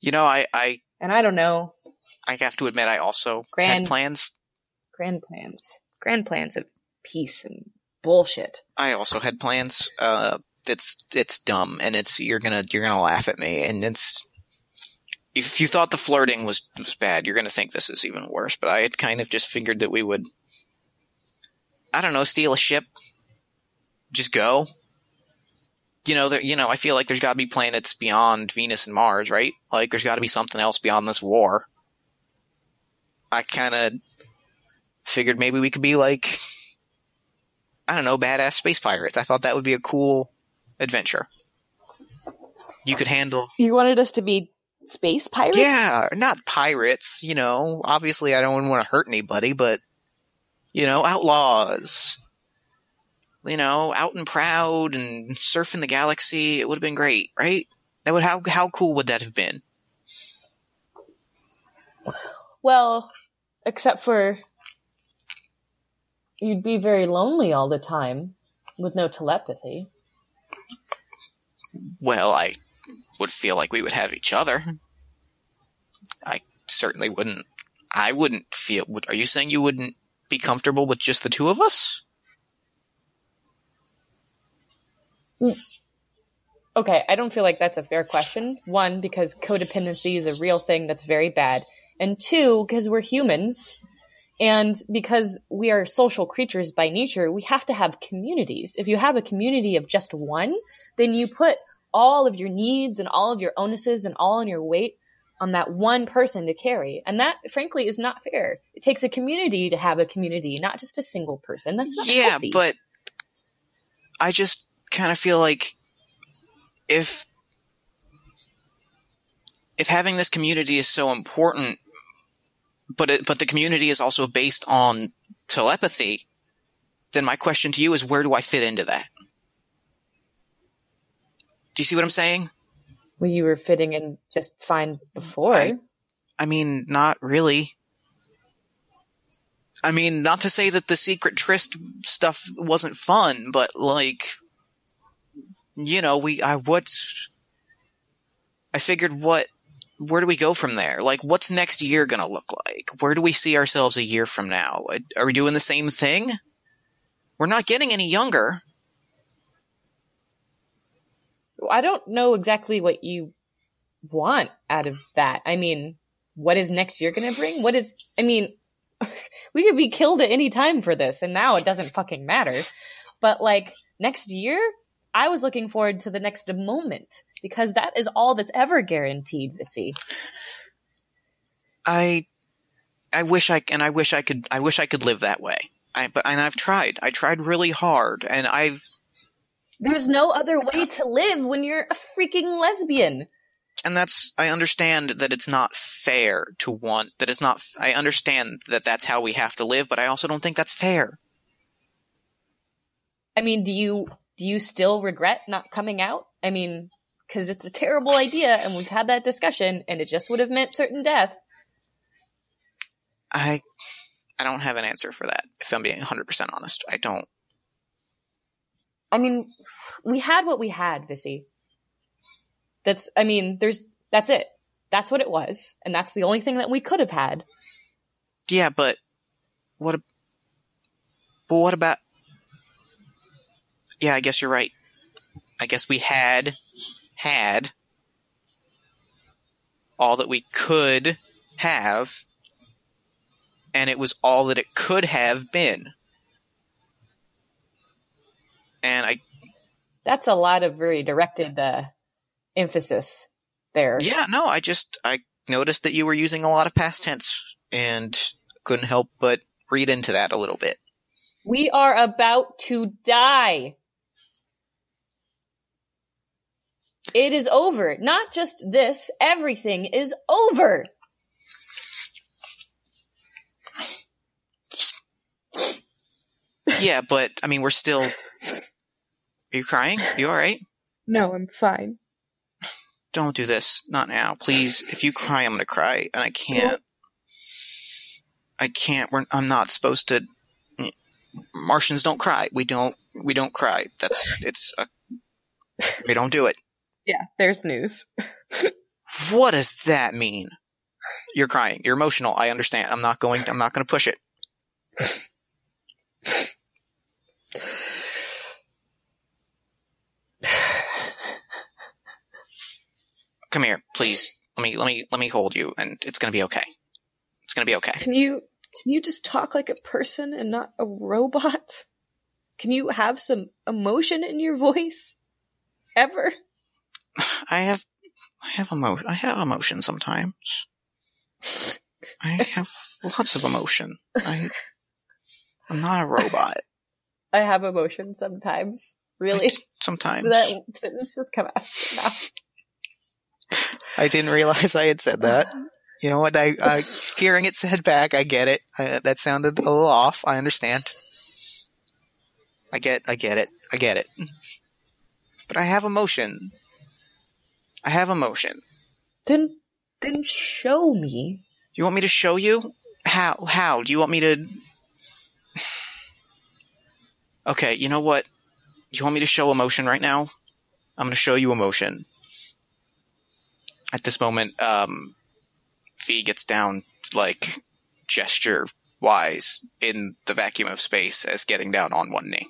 You know, I, I and I don't know. I have to admit, I also grand, had plans. Grand plans, grand plans of peace and bullshit. I also had plans. Uh, it's it's dumb, and it's you're gonna you're gonna laugh at me, and it's if you thought the flirting was was bad, you're gonna think this is even worse. But I had kind of just figured that we would, I don't know, steal a ship, just go. You know, there, you know, I feel like there's got to be planets beyond Venus and Mars, right? Like, there's got to be something else beyond this war. I kind of figured maybe we could be like, I don't know, badass space pirates. I thought that would be a cool adventure. You could handle. You wanted us to be space pirates? Yeah, not pirates, you know. Obviously, I don't want to hurt anybody, but, you know, outlaws. You know, out and proud and surfing the galaxy. It would have been great, right? That would how how cool would that have been? Well, except for you'd be very lonely all the time with no telepathy. Well, I would feel like we would have each other. I certainly wouldn't. I wouldn't feel. Are you saying you wouldn't be comfortable with just the two of us? Okay, I don't feel like that's a fair question. One, because codependency is a real thing that's very bad. And two, because we're humans. And because we are social creatures by nature, we have to have communities. If you have a community of just one, then you put all of your needs and all of your onuses and all on your weight on that one person to carry. And that, frankly, is not fair. It takes a community to have a community, not just a single person. That's not yeah, healthy. but I just kind of feel like if if having this community is so important, but it, but the community is also based on telepathy, then my question to you is, where do I fit into that? Do you see what I'm saying? Well, you were fitting in just fine before. I, I mean, not really. I mean, not to say that the secret tryst stuff wasn't fun, but like, you know, we, I, what's, I figured what, where do we go from there? Like, what's next year gonna look like? Where do we see ourselves a year from now? Are we doing the same thing? We're not getting any younger. I don't know exactly what you want out of that. I mean, what is next year going to bring? What is, I mean, we could be killed at any time for this, and now it doesn't fucking matter. But like next year, I was looking forward to the next moment because that is all that's ever guaranteed to see. I, I wish I and I wish I could. I wish I could live that way. I but and I've tried. I tried really hard, and I've there's no other way to live when you're a freaking lesbian. And that's, I understand that it's not fair to want, that it's not, I understand that that's how we have to live, but I also don't think that's fair. I mean, do you, do you still regret not coming out? I mean, cause it's a terrible idea and we've had that discussion and it just would have meant certain death. I, I don't have an answer for that. If I'm being 100% honest, I don't. I mean, we had what we had, Vissy. That's, I mean, there's, that's it. That's what it was. And that's the only thing that we could have had. Yeah, but what? But what about? Yeah, I guess you're right. I guess we had had all that we could have, and it was all that it could have been. And I, That's a lot of very directed uh, emphasis there. yeah, no, I just I noticed that you were using a lot of past tense, and couldn't help but read into that a little bit. We are about to die. It is over. Not just this, everything is over. Yeah, but I mean, we're still. Are you crying? You all right? No, I'm fine. Don't do this. Not now, please. If you cry, I'm gonna cry, and I can't. I can't. We're, I'm not supposed to. Martians don't cry. We don't. We don't cry. That's. It's. A, we don't do it. Yeah, there's news. What does that mean? You're crying. You're emotional. I understand. I'm not going. I'm not going to push it. Come here, please. Let me. Let me. Let me hold you, and it's going to be okay. It's going to be okay. Can you can you just talk like a person and not a robot? Can you have some emotion in your voice? Ever? I have. I have emotion. I have emotion sometimes. I have lots of emotion. I. I'm not a robot. I have emotion sometimes. Really? Sometimes. that sentence just come out now. I didn't realize I had said that. You know what? I, I hearing it said back, I get it. I, that sounded a little off. I understand. I get, I get it. I get it. But I have emotion. I have emotion. Then then show me. You want me to show you? How? How? Do you want me to? Okay, you know what? You want me to show emotion right now? I'm going to show you emotion. At this moment, um, V gets down, like, gesture wise in the vacuum of space as getting down on one knee.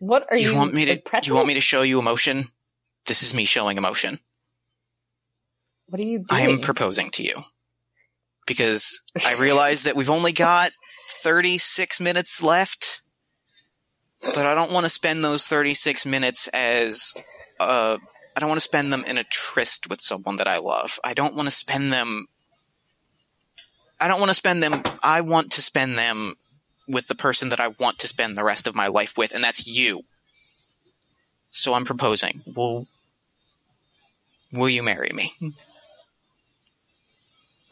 What are you? You want me to? You want me to show you emotion? This is me showing emotion. What are you doing? I am proposing to you because I realize that we've only got 36 minutes left, but I don't want to spend those 36 minutes as uh, I don't want to spend them in a tryst with someone that I love. I don't want to spend them. I don't want to spend them. I want to spend them with the person that I want to spend the rest of my life with, and that's you. So I'm proposing. Will Will you marry me?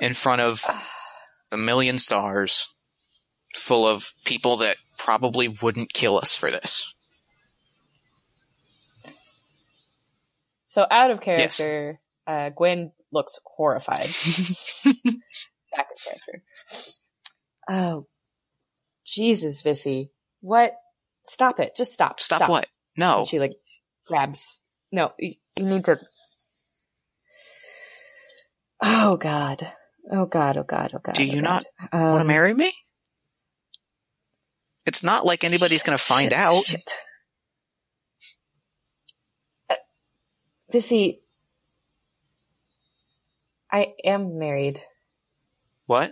In front of a million stars, full of people that probably wouldn't kill us for this. So out of character, uh, Gwen looks horrified. Back in character. Oh, Jesus, Vissy. What? Stop it. Just stop. Stop, what? No. And she like grabs. No, you, you need to. Oh God. Oh God. Oh God. Oh God. Do oh, you God. not um, Want to marry me? It's not like anybody's going to find shit, out. shit. Uh, Vissy, I am married. What?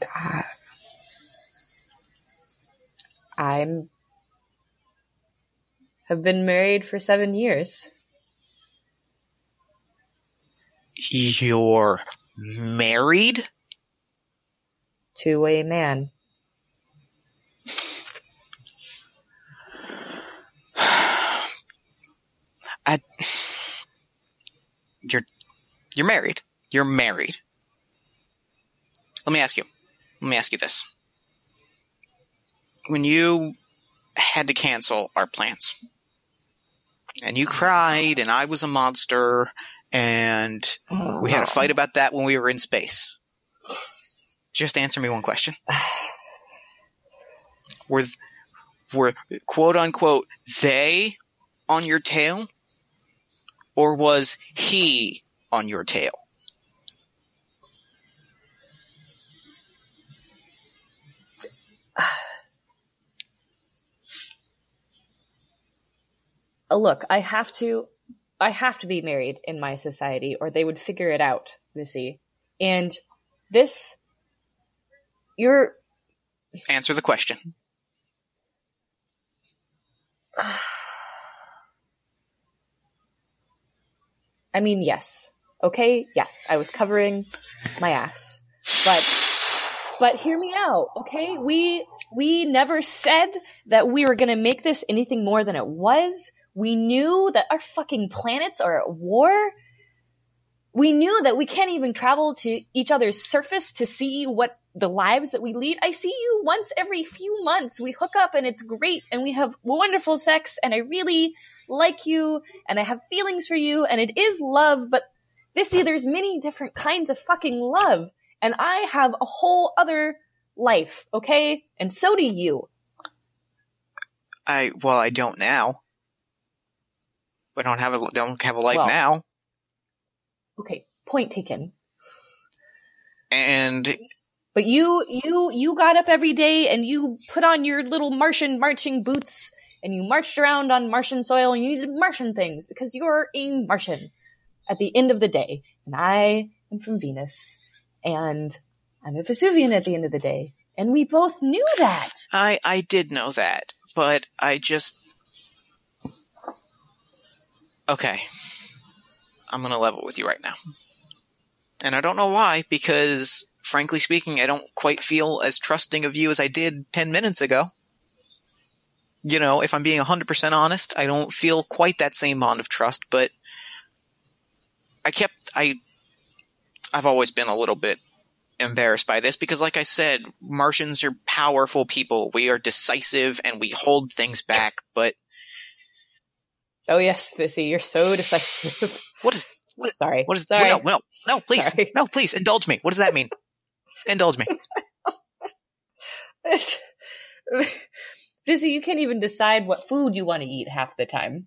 God. I'm have been married for seven years. You're married? to a man. I. You're. You're married. You're married. Let me ask you. Let me ask you this. When you had to cancel our plans, and you cried, and I was a monster, and we had a fight about that when we were in space. Just answer me one question. Were were quote unquote they on your tail? Or was he on your tail? Uh, look, I have to I have to be married in my society or they would figure it out, Missy. And this you're Answer the question. I mean, yes. Okay? Yes, I was covering my ass. But but hear me out, okay? We we never said that we were going to make this anything more than it was. We knew that our fucking planets are at war. We knew that we can't even travel to each other's surface to see what the lives that we lead. I see you once every few months. We hook up and it's great and we have wonderful sex and I really like you and I have feelings for you and it is love, but Vissy, there's many different kinds of fucking love and I have a whole other life, okay? And so do you. I well, I don't now. I don't have a don't have a life Well. now. Okay, point taken. And But you, you, you got up every day and you put on your little Martian marching boots and you marched around on Martian soil and you did Martian things because you're a Martian at the end of the day. And I am from Venus and I'm a Vesuvian at the end of the day. And we both knew that. I I did know that, but I just Okay. I'm going to level with you right now. And I don't know why because frankly speaking, I don't quite feel as trusting of you as I did 10 minutes ago. You know, if I'm being 100% honest, I don't feel quite that same bond of trust, but I kept I I've always been a little bit embarrassed by this because like I said, Martians are powerful people. We are decisive and we hold things back, but Oh yes, Vissy, you're so decisive. what is what is Sorry. what is Sorry. no no no please Sorry. no please indulge me. What does that mean? indulge me. Vissy, you can't even decide what food you want to eat half the time.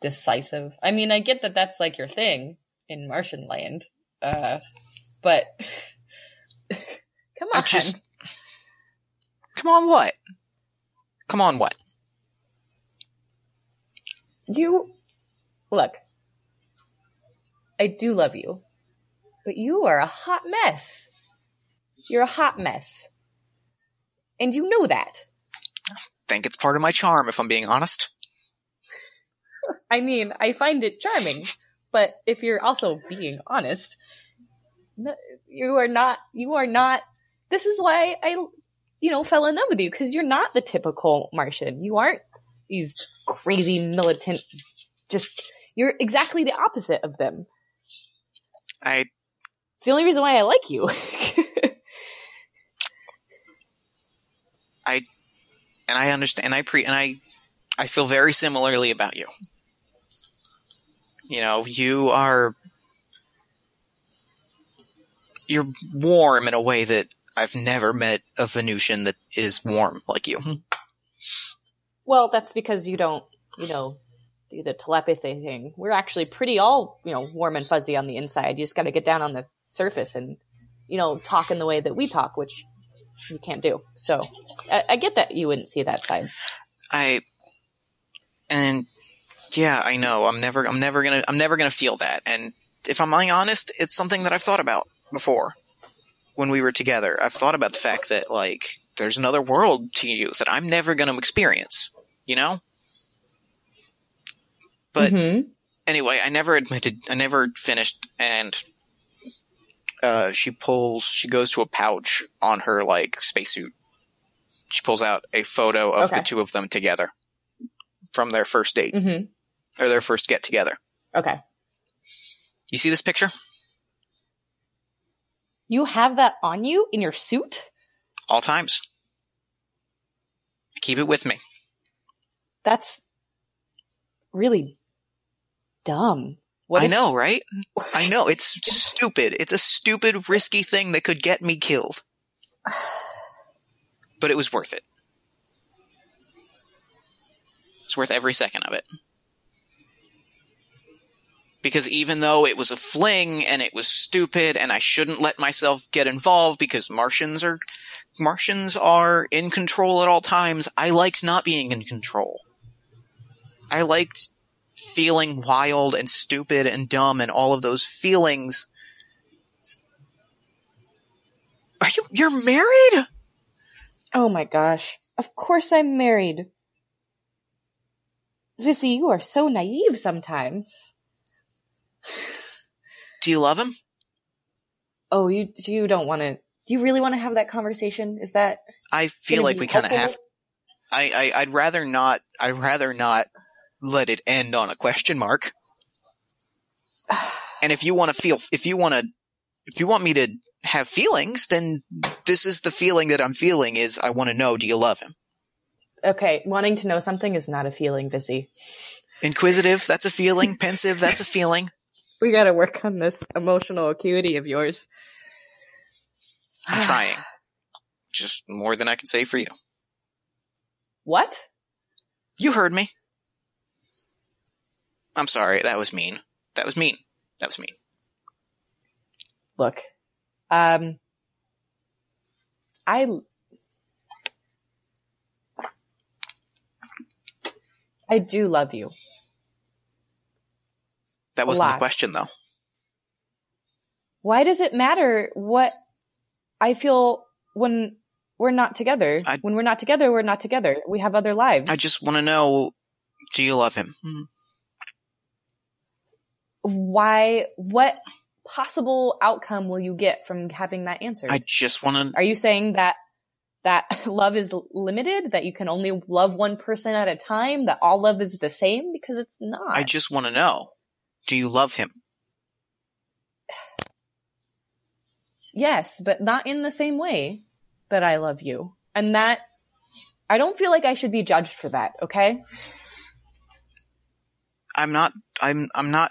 Decisive. I mean, I get that that's like your thing in Martian land, uh, but come I on. just Come on what? Come on what? You look. I do love you, but you are a hot mess. You're a hot mess, and you know that. I think it's part of my charm if I'm being honest. I mean, I find it charming, but if you're also being honest, you are not. You are not. This is why I, you know, fell in love with you because you're not the typical Martian. You aren't these crazy militant. Just you're exactly the opposite of them. I It's the only reason why I like you. I, and I understand and I pre and I I feel very similarly about you. You know, you are you're warm in a way that I've never met a Venusian that is warm like you. well, that's because you don't, you know, do the telepathy thing. We're actually pretty all, you know, warm and fuzzy on the inside. You just got to get down on the surface and, you know, talk in the way that we talk, which you can't do. So I, I get that you wouldn't see that side. I and yeah, I know. I'm never I'm never going to I'm never going to feel that. And if I'm being honest, it's something that I've thought about before when we were together. I've thought about the fact that like there's another world to you that I'm never going to experience, you know? But Mhm. anyway, I never admitted, I never finished, and uh, she pulls, she goes to a pouch on her like spacesuit. She pulls out a photo of the two of them together from their first date Mhm. or their first get together. Okay. You see this picture? You have that on you in your suit? All times. I keep it with me. That's really dumb. What I if- know, right? I know. It's stupid. It's a stupid, risky thing that could get me killed. But it was worth it. It's worth every second of it. Because even though it was a fling and it was stupid and I shouldn't let myself get involved because Martians are Martians are in control at all times, I liked not being in control. I liked feeling wild and stupid and dumb and all of those feelings. Are you you're married? Oh my gosh. Of course I'm married. Vissy, you are so naive sometimes. Do you love him? Oh, you you don't want to. Do you really want to have that conversation? Is that I feel like we kind of have. I, I I'd rather not. I'd rather not let it end on a question mark. And if you want to feel, if you want to, if you want me to have feelings, then this is the feeling that I'm feeling. Is I want to know, do you love him? okay? Wanting to know something is not a feeling, Vissy. Inquisitive, that's a feeling. Pensive, that's a feeling. We got to work on this emotional acuity of yours. I'm trying. Just more than I can say for you. What? You heard me. I'm sorry. That was mean. That was mean. That was mean. Look, um, I. I do love you. That wasn't the question, though. Why does it matter what I feel when we're not together? I- when we're not together, we're not together. We have other lives. I just want to know do you love him? Hmm. Why? What possible outcome will you get from having that answer? I just want to. Are you saying that that love is limited? That you can only love one person at a time? That all love is the same? Because it's not. I just want to know do you love him? yes, but not in the same way that I love you. And that I don't feel like I should be judged for that. Okay. I'm not. I'm. I'm not.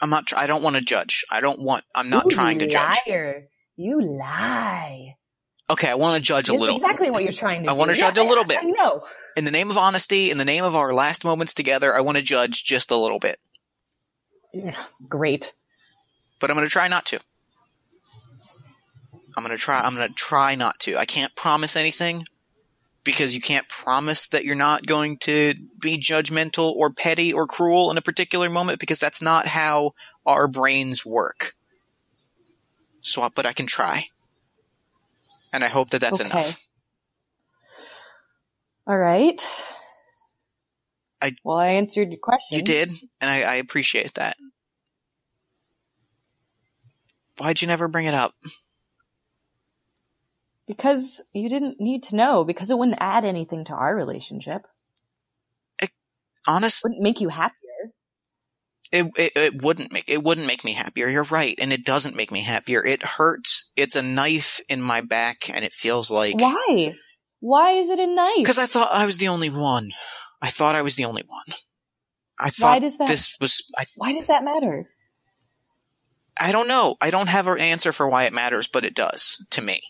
I'm not. I don't want to judge. I don't want. I'm not You trying to judge. Liar. You lie. Okay, I want to judge a little. exactly what you're trying to I do. wanna judge a little bit. I know. In the name of honesty, in the name of our last moments together, I want to judge just a little bit. Great. But I'm going to try not to. I'm going to try. I'm going to try not to. I can't promise anything because you can't promise that you're not going to be judgmental or petty or cruel in a particular moment because that's not how our brains work. So, but I can try. And I hope that that's Okay. enough. All right. I- well, I answered your question. You did, and I, I appreciate that. Why'd you never bring it up? Because you didn't need to know, because it wouldn't add anything to our relationship. Honestly, wouldn't make you happier. it, it it wouldn't make it wouldn't make me happier. You're right, and it doesn't make me happier. It hurts. It's a knife in my back, and it feels like Why? Why is it a knife? because I thought I was the only one. I thought I was the only one. I thought Why does that- this was. I Why does that matter? I don't know. I don't have an answer for why it matters, but it does to me.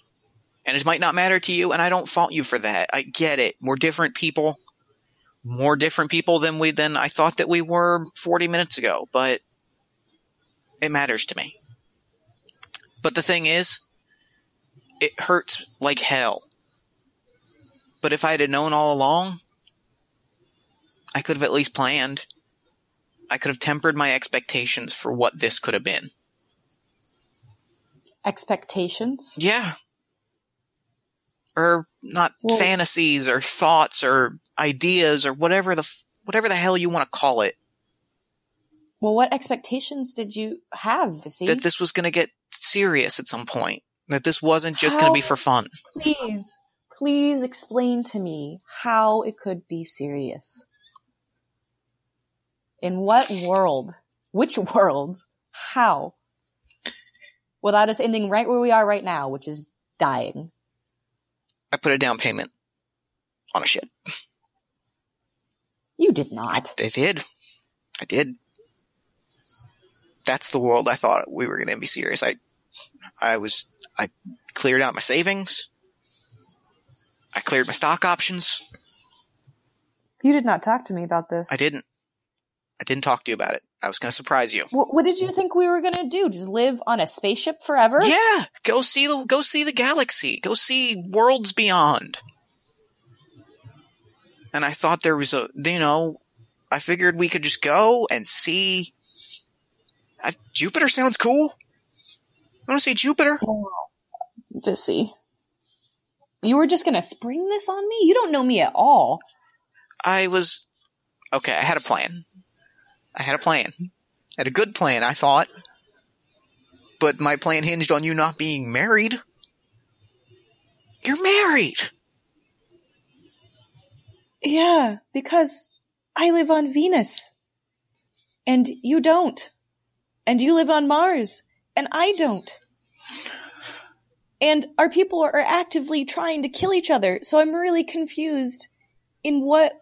And it might not matter to you, and I don't fault you for that. I get it. We're different people. More different people than we than I thought that we were 40 minutes ago, but it matters to me. But the thing is, it hurts like hell. But if I had known all along, I could have at least planned. I could have tempered my expectations for what this could have been. Expectations? Yeah. Or not Well- fantasies or thoughts or ideas or whatever the f- whatever the hell you want to call it. Well, what expectations did you have, Vissy? That this was going to get serious at some point. That this wasn't just going to be for fun. please, please explain to me how it could be serious. In what world? Which world? How? Without us ending right where we are right now, which is dying. I put a down payment on a ship. You did not. I did. I did. That's the world I thought we were going to be serious. I, I was, I cleared out my savings. I cleared my stock options. You did not talk to me about this. I didn't. I didn't talk to you about it. I was going to surprise you. What, did you think we were gonna do? Just live on a spaceship forever? Yeah, go see the go see the galaxy. Go see worlds beyond. And I thought there was a, you know, I figured we could just go and see. I, Jupiter sounds cool. I want to see Jupiter. Vissy. You were just gonna spring this on me? You don't know me at all. I was okay. I had a plan. I had a plan. I had a good plan, I thought. But my plan hinged on you not being married. You're married. Yeah, because I live on Venus. And you don't. And you live on Mars. And I don't. And our people are actively trying to kill each other. So I'm really confused in what.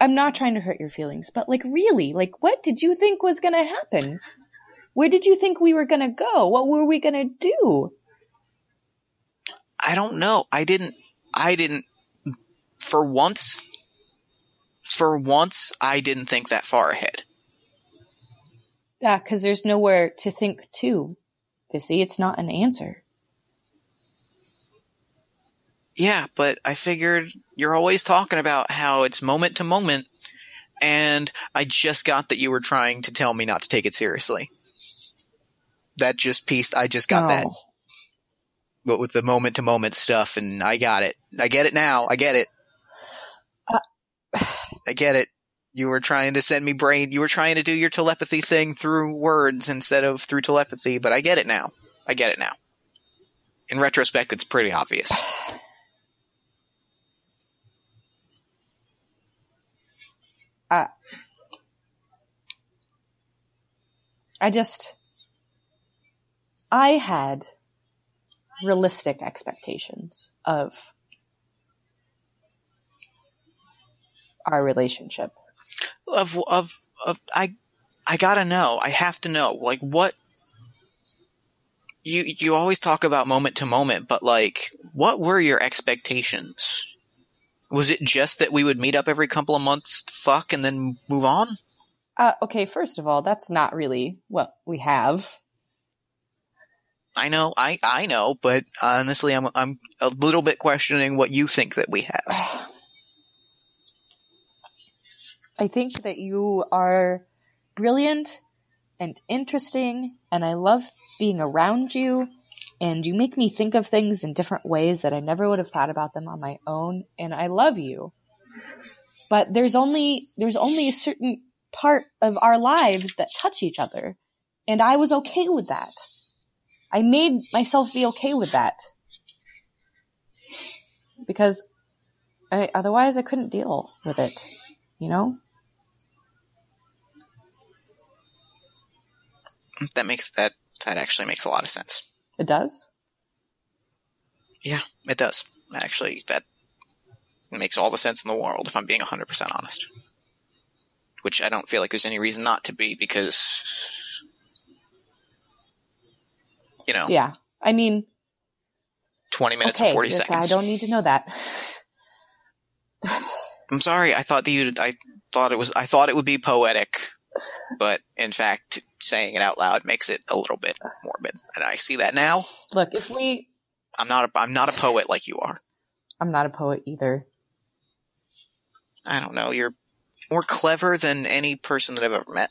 I'm not trying to hurt your feelings, but like, really? Like, what did you think was gonna happen? Where did you think we were gonna go? What were we gonna do? I don't know. I didn't. I didn't. For once, for once, I didn't think that far ahead. Yeah, because there's nowhere to think to. You see, it's not an answer. Yeah, but I figured you're always talking about how it's moment to moment, and I just got that you were trying to tell me not to take it seriously. That just piece, I just got that. Oh. But with the moment to moment stuff, and I got it. I get it now. I get it. Uh, I get it. You were trying to send me brain. You were trying to do your telepathy thing through words instead of through telepathy, but I get it now. I get it now. In retrospect, it's pretty obvious. Uh, I just, I had realistic expectations of our relationship. of of of I I gotta know. I have to know. Like what you you always talk about moment to moment, but like what were your expectations? Was it just that we would meet up every couple of months, fuck, and then move on? Uh, okay, first of all, that's not really what we have. I know, I I know, but honestly, I'm I'm a little bit questioning what you think that we have. I think that you are brilliant and interesting, and I love being around you. And you make me think of things in different ways that I never would have thought about them on my own. And I love you. But there's only there's only a certain part of our lives that touch each other, and I was okay with that. I made myself be okay with that because I, otherwise I couldn't deal with it. You know. That makes that that actually makes a lot of sense. It does. Yeah, it does. Actually, that makes all the sense in the world if I'm being 100% honest. Which I don't feel like there's any reason not to be because, you know, Yeah. I mean, 20 minutes okay, and 40 seconds. I don't need to know that. I'm sorry. I thought that you. I thought it was. I thought it would be poetic, but in fact, saying it out loud makes it a little bit morbid, and I see that now. Look, if we, I'm not. A, I'm not a poet like you are. I'm not a poet either. I don't know. You're more clever than any person that I've ever met.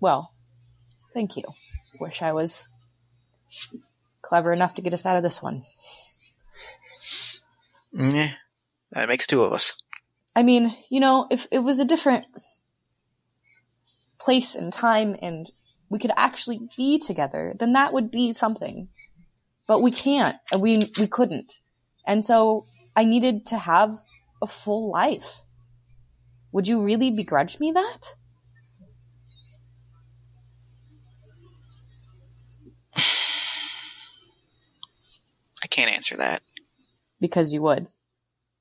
Well, thank you. Wish I was clever enough to get us out of this one. Yeah, that makes two of us. I mean, you know, if it was a different place and time and we could actually be together, then that would be something. But we can't. and We we couldn't. And so I needed to have a full life. Would you really begrudge me that? I can't answer that. Because you would.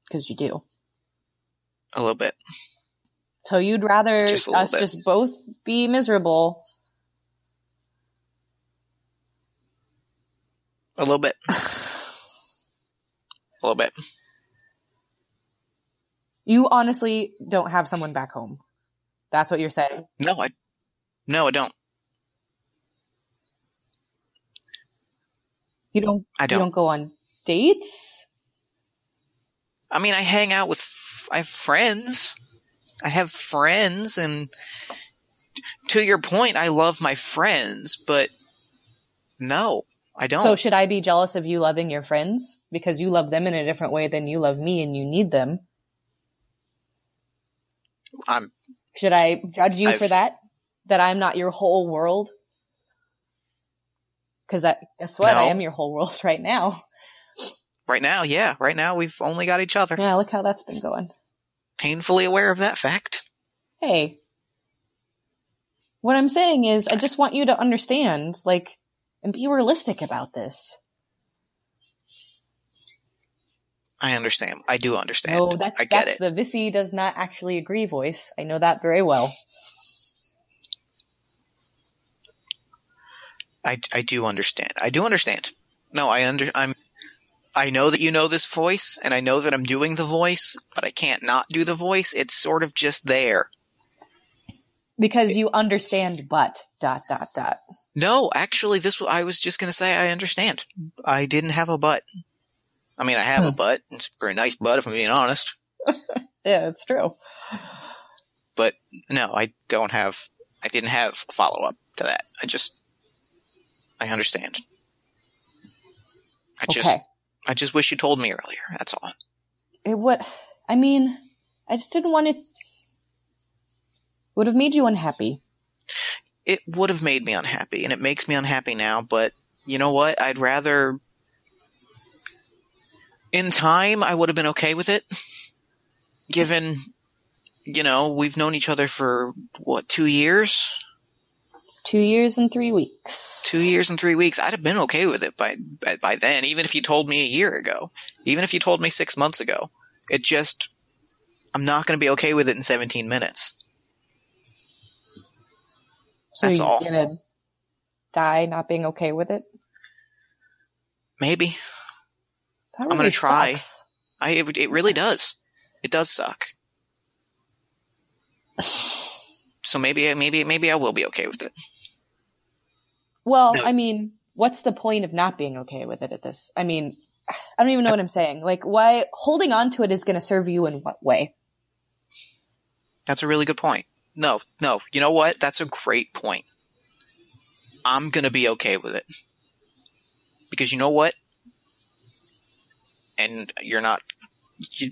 because you do. A little bit. So you'd rather Just us bit. just both be miserable. A little bit. A little bit. You honestly don't have someone back home. That's what you're saying. No, I. No, I don't. You don't. I don't. you don't go on dates. I mean, I hang out with. I have friends. I have friends, and to your point, I love my friends, but no, I don't. So should I be jealous of you loving your friends because you love them in a different way than you love me and you need them? I'm. Should I judge you for I've- that? That I'm not your whole world? Because guess what? I am your whole world right now. Right now, yeah, right now we've only got each other. Yeah, look how that's been going. Painfully aware of that fact. Hey, what I'm saying is, I just want you to understand, like, and be realistic about this. I understand. I do understand. No, that's I get that's it. the Vissy does not actually agree voice. I know that very well. I, I do understand. I do understand. No, I under I'm I know that you know this voice and I know that I'm doing the voice, but I can't not do the voice. It's sort of just there. Because you understand, but dot dot dot. No, actually this I was just going to say I understand. I didn't have a butt. I mean, I have a Hmm. butt. It's a very nice butt if I'm being honest. Yeah, it's true. But no, I don't have I didn't have a follow up to that. I just I understand. I just okay. I just wish you told me earlier. That's all. It would. I mean, I just didn't want it. Would have made you unhappy. it would have made me unhappy, and it makes me unhappy now. But you know what? I'd rather. In time, I would have been okay with it. Given, you know, we've known each other for what two years, Two years and three weeks. two years and three weeks. I'd have been okay with it by by, by then. Even if you told me a year ago, even if you told me six months ago, it just. I'm not going to be okay with it in 17 minutes. so that's you're all. gonna die not being okay with it. Maybe That I'm gonna try. sucks. I. It, it really does. It does suck. So maybe, maybe, maybe I will be okay with it. Well, No. I mean, what's the point of not being okay with it at this? I mean, I don't even know what I'm saying. Like, why holding on to it is going to serve you in what way? That's a really good point. No, no, you know what? That's a great point. I'm gonna be okay with it. Because you know what? And you're not, you,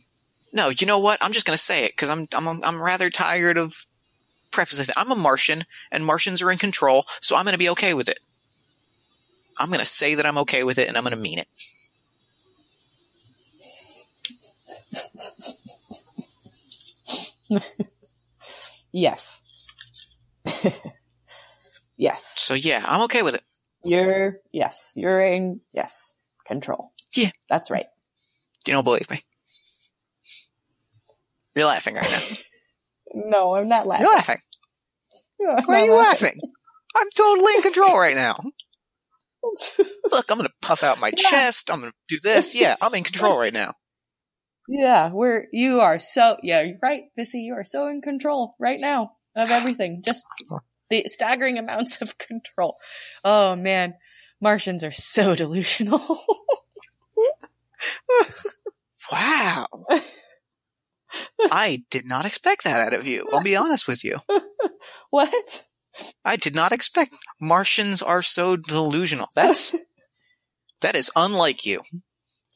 no, you know what? I'm just gonna say it, cause I'm, I'm, I'm rather tired of prefacing it. I'm a Martian, and Martians are in control, so I'm gonna be okay with it. I'm gonna say that I'm okay with it, and I'm gonna mean it. Yes. yes. So yeah, I'm okay with it. You're, yes. You're in, yes. Control. Yeah. That's right. You don't believe me. You're laughing right now. No, I'm not laughing. You're laughing. Why are you laughing? I'm totally in control right now. Look, I'm gonna puff out my Yeah. chest. I'm gonna do this. Yeah, I'm in control right now. yeah, we're, you are so, yeah, you're right, Vissy, you are so in control right now of everything. Just the staggering amounts of control. Oh man, Martians are so delusional. Wow. I did not expect that out of you. I'll be honest with you. what? I did not expect Martians are so delusional. That's that is unlike you.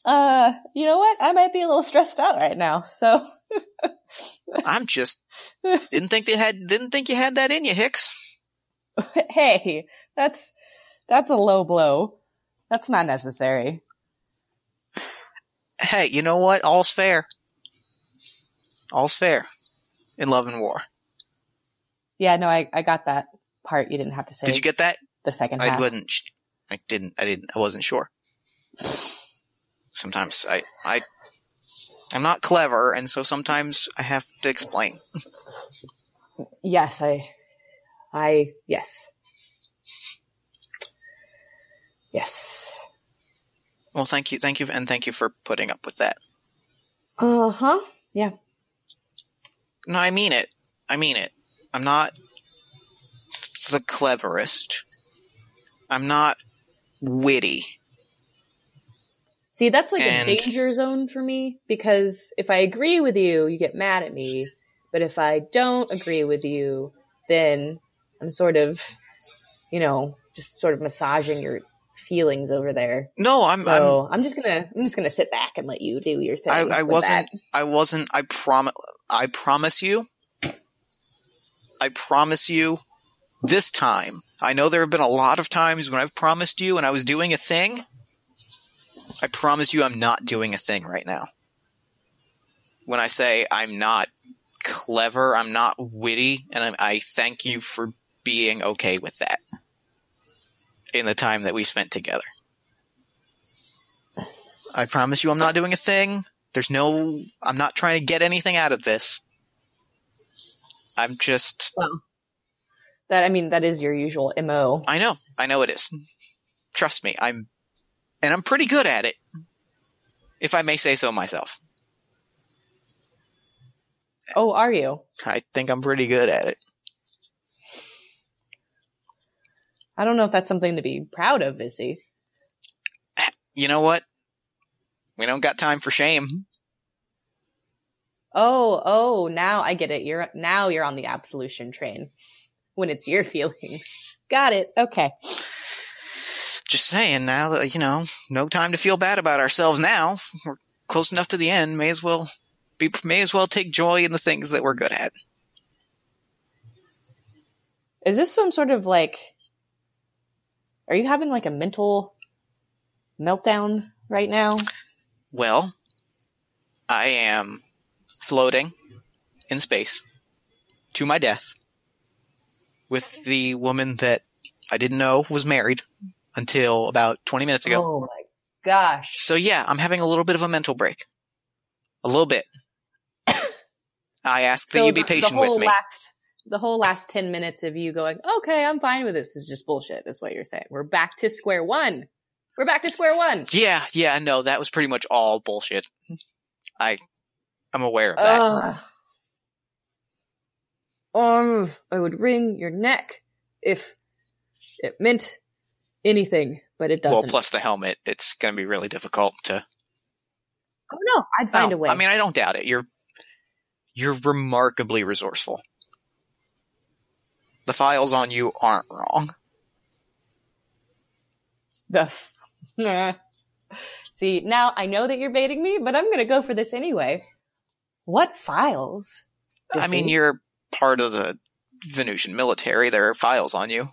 Uh, you know what? I might be a little stressed out right now. So, I'm just didn't think they had didn't think you had that in you, Hicks. hey, that's that's a low blow. That's not necessary. Hey, you know what? All's fair. All's fair in love and war. Yeah, no, I I got that part. You didn't have to say Did you get that? the second I half. wouldn't. I didn't. I didn't. I wasn't sure. Sometimes I. I. I'm not clever, and so sometimes I have to explain. Yes, I. I. Yes. Yes. Well, thank you, thank you, and thank you for putting up with that. Uh huh. Yeah. No, I mean it. I mean it. I'm not the cleverest. I'm not witty. See, that's like And- a danger zone for me because if I agree with you, you get mad at me. But if I don't agree with you, then I'm sort of, you know, just sort of massaging your feelings over there. No, I'm. so I'm, just gonna I'm just gonna sit back and let you do your thing. I'm I, I wasn't. that. I wasn't. I promise. I promise you. I promise you. This time, I know there have been a lot of times when I've promised you and I was doing a thing. I promise you, I'm not doing a thing right now. When I say I'm not clever, I'm not witty, and I, I thank you for being okay with that in the time that we spent together. I promise you, I'm not doing a thing. There's no. I'm not trying to get anything out of this. I'm just. Well, that I mean that is your usual mo. I know. I know it is. Trust me. I'm. And I'm pretty good at it. If I may say so myself. Oh, are you? I think I'm pretty good at it. I don't know if that's something to be proud of, is he? You know what? We don't got time for shame. Oh, oh, now I get it. You're now you're on the absolution train when it's your feelings. Got it. Okay. Just saying now that, you know, no time to feel bad about ourselves now. We're close enough to the end. May as well be, may as well take joy in the things that we're good at. Is this some sort of like Are you having like a mental meltdown right now? Well, I am floating in space to my death with the woman that I didn't know was married until about 20 minutes ago. Oh my gosh. So yeah, I'm having a little bit of a mental break. A little bit. I ask that So you be patient the whole with me. Last, the whole last 10 minutes of you going, okay, I'm fine with this is just bullshit, is what you're saying. We're back to square one. We're back to square one. yeah, yeah, no, that was pretty much all bullshit. I, I'm aware of that. Ugh. Um, I would wring your neck if it meant anything, but it doesn't. well, plus the helmet, it's going to be really difficult to. oh no, I'd find No, a way. I mean, I don't doubt it. You're, you're remarkably resourceful. The files on you aren't wrong. the f- See, now I know that you're baiting me, but I'm gonna go for this anyway. What files? I mean, you're part of the Venusian military. There are files on you.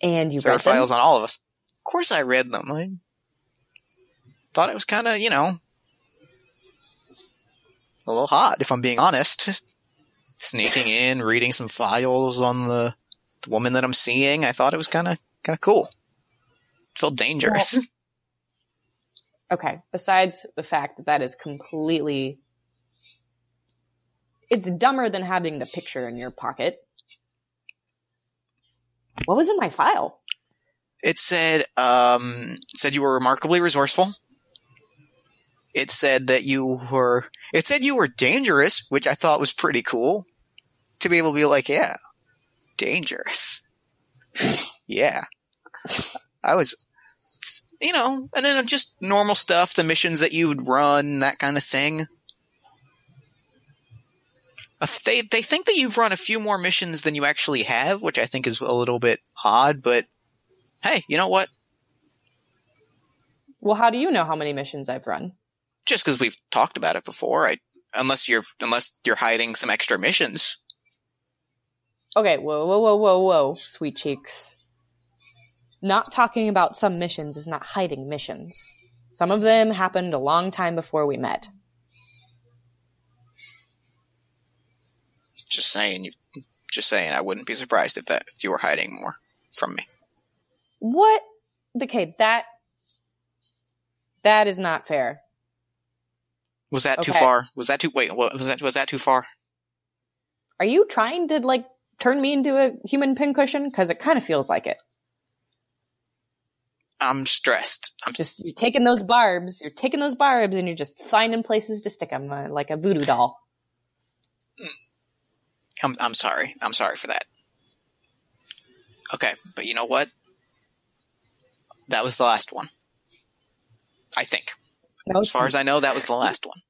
and you There are them? files on all of us. Of course, I read them. I thought it was kind of, you know, a little hot, if I'm being honest. Sneaking in, reading some files on the, the woman that I'm seeing. I thought it was kind of kind of cool. It felt dangerous. Okay. Besides the fact that that is completely, it's dumber than having the picture in your pocket. What was in my file? It said um, it said you were remarkably resourceful. It said that you were. It said you were dangerous, which I thought was pretty cool. To be able to be like, yeah, dangerous. yeah, I was. You know, and then just normal stuff, the missions that you would run, that kind of thing. They they think that you've run a few more missions than you actually have, which I think is a little bit odd, but hey, you know what? Well, how do you know how many missions I've run? Just because we've talked about it before, I unless you're unless you're hiding some extra missions. Okay, whoa, whoa, whoa, whoa, whoa, sweet cheeks. Not talking about some missions is not hiding missions. Some of them happened a long time before we met. Just saying, you. Just saying, I wouldn't be surprised if that if you were hiding more from me. What? Okay, that that is not fair. Was that too far? Was that too? Wait, what, was that was that too far? Are you trying to like turn me into a human pincushion? Because it kind of feels like it. I'm stressed. I'm Just you're taking those barbs, you're taking those barbs, and you're just finding places to stick them uh, like a voodoo doll. I'm I'm sorry. I'm sorry for that. Okay, but you know what? That was the last one. I think. No, As far as I know, that was the last one.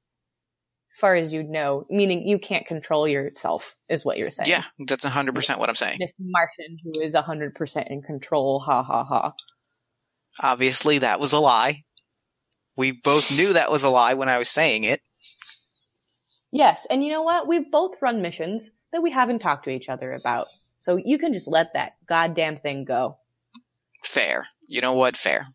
As far as you know, meaning you can't control yourself, is what you're saying. Yeah, that's 100% what I'm saying. This Martian who is 100% in control, ha ha ha. Obviously, that was a lie. We both knew that was a lie when I was saying it. Yes, and you know what? We've both run missions that we haven't talked to each other about. So you can just let that goddamn thing go. Fair. You know what? Fair.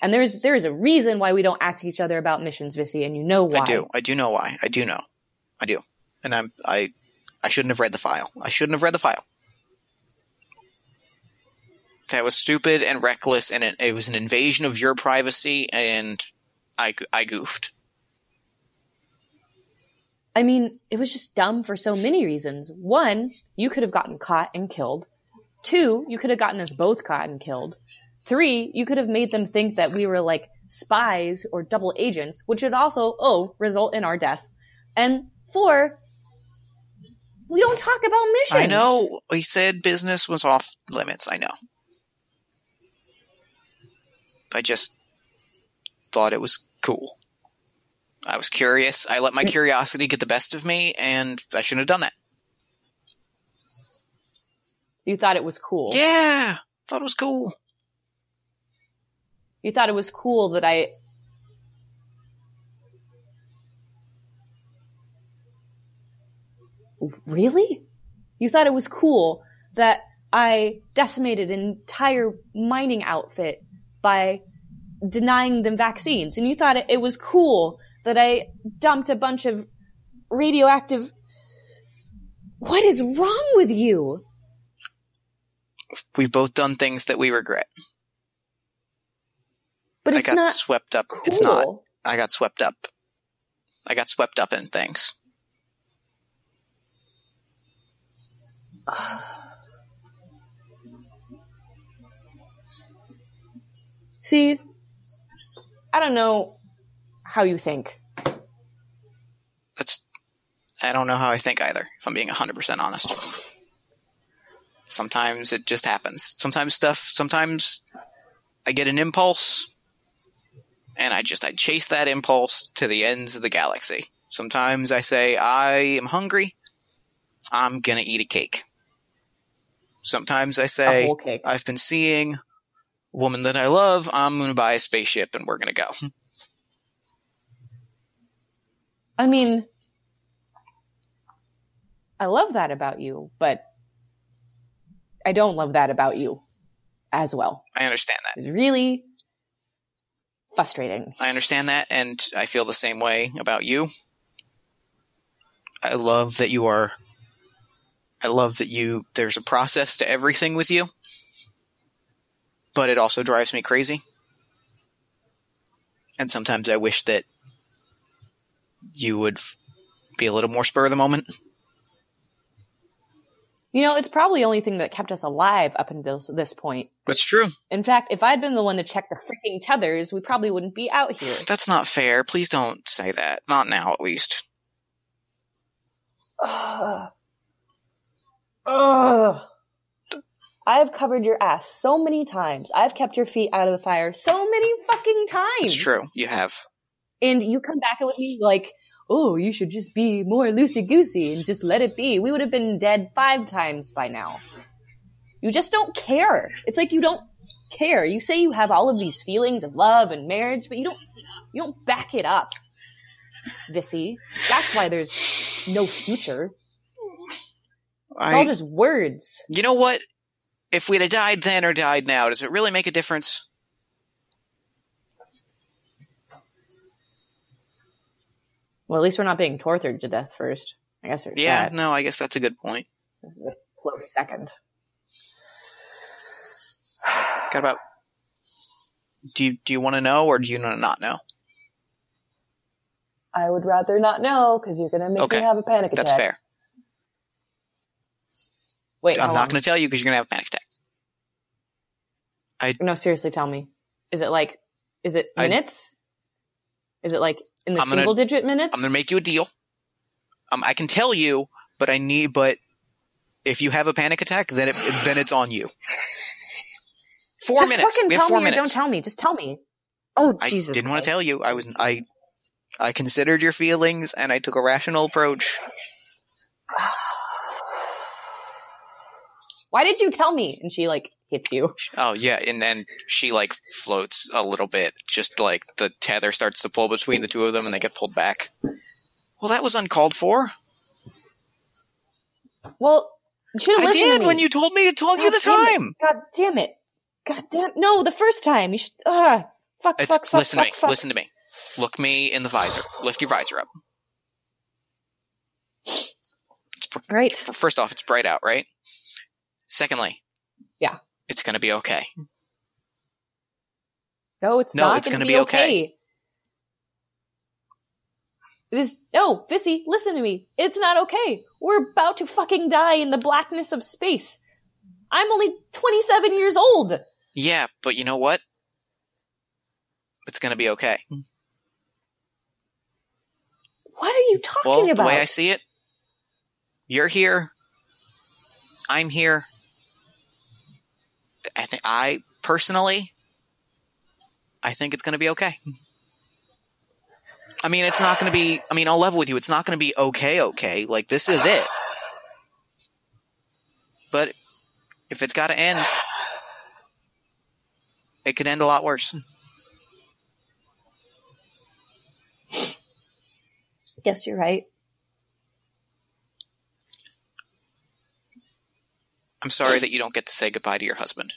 And there's there's a reason why we don't ask each other about missions, Vissy, and you know why. I do. I do know why. I do know. I do. And I'm I I shouldn't have read the file. I shouldn't have read the file. That was stupid and reckless, and it, it was an invasion of your privacy, and I I goofed. I mean, it was just dumb for so many reasons. One, you could have gotten caught and killed. Two, you could have gotten us both caught and killed. Three, you could have made them think that we were like spies or double agents, which would also, oh, result in our death. And four, we don't talk about missions. I know. We said business was off limits. I know. I just thought it was cool. I was curious. I let my curiosity get the best of me, and I shouldn't have done that. You thought it was cool. Yeah, thought it was cool. You thought it was cool that I. Really? You thought it was cool that I decimated an entire mining outfit by denying them vaccines, and you thought it, it was cool that I dumped a bunch of radioactive. What is wrong with you? We've both done things that we regret. But I got not swept up. cool. It's not. I got swept up. I got swept up in things. See, I don't know how you think. That's. I don't know how I think either. If I'm being 100% honest. Sometimes it just happens. Sometimes stuff. Sometimes I get an impulse, and I just I chase that impulse to the ends of the galaxy. Sometimes I say I am hungry. I'm gonna eat a cake. Sometimes I say. I've been seeing a woman that I love. I'm gonna buy a spaceship and we're gonna go. I mean, I love that about you, but I don't love that about you as well. I understand that. Really frustrating. I understand that, and I feel the same way about you. I love that you are. I love that you. There's a process to everything with you, but it also drives me crazy. And sometimes I wish that you would be a little more spur of the moment. You know, it's probably the only thing that kept us alive up until this, this point. That's true. In fact, if I'd been the one to check the freaking tethers, we probably wouldn't be out here. That's not fair. Please don't say that. Not now, at least. Ugh. Ugh. I've covered your ass so many times. I've kept your feet out of the fire so many fucking times. It's true. You have. And you come back with me like, oh, you should just be more loosey goosey and just let it be. We would have been dead five times by now. You just don't care. It's like you don't care. You say you have all of these feelings of love and marriage, but you don't you don't back it up. Vissy. That's why there's no future. It's I, all just words. you know what? If we'd have died then or died now, does it really make a difference? Well, at least we're not being tortured to death first. I guess there's Yeah, that. no, I guess that's a good point. This is a close second. Got about. Do you do you want to know or do you not know? I would rather not know because you're gonna make Okay. me have a panic attack. That's fair. Wait, I'm not um, going to tell you because you're going to have a panic attack. I no, seriously, tell me. Is it like? Is it I- minutes? Is it like in the I'm gonna- single digit minutes? I'm going to make you a deal. Um, I can tell you, but I need. But if you have a panic attack, then it then it's on you. Four Just minutes. fucking We have tell four me or minutes. don't tell me. Just tell me. Oh I Jesus! didn't want to tell you. I was I I considered your feelings and I took a rational approach. Why did you tell me? And she like hits you. Oh yeah, and then she like floats a little bit, just like the tether starts to pull between the two of them, and they get pulled back. Well, that was uncalled for. Well, you should have I listened did to me. when you told me to tell you the damn it. time. God damn it! God damn! No, the first time you should. Ah, fuck, It's fuck, fuck, listen fuck, to me. fuck. Listen to me. Look me in the visor. Lift your visor up. It's, Right. First off, it's bright out, right? Secondly, Yeah. It's gonna be okay. No, it's No, not. it's gonna, gonna be, be okay. okay. It is. No, Vissy, listen to me. It's not okay. We're about to fucking die in the blackness of space. I'm only 27 years old. Yeah, but you know what? It's gonna be okay. What are you talking Well, about? the way I see it, you're here. I'm here. I think I personally, I think it's going to be okay. I mean, it's not going to be. I mean, I'll level with you. It's not going to be okay. Okay, like this is it. But if it's got to end, it could end a lot worse. Yes, you're right. I'm sorry that you don't get to say goodbye to your husband.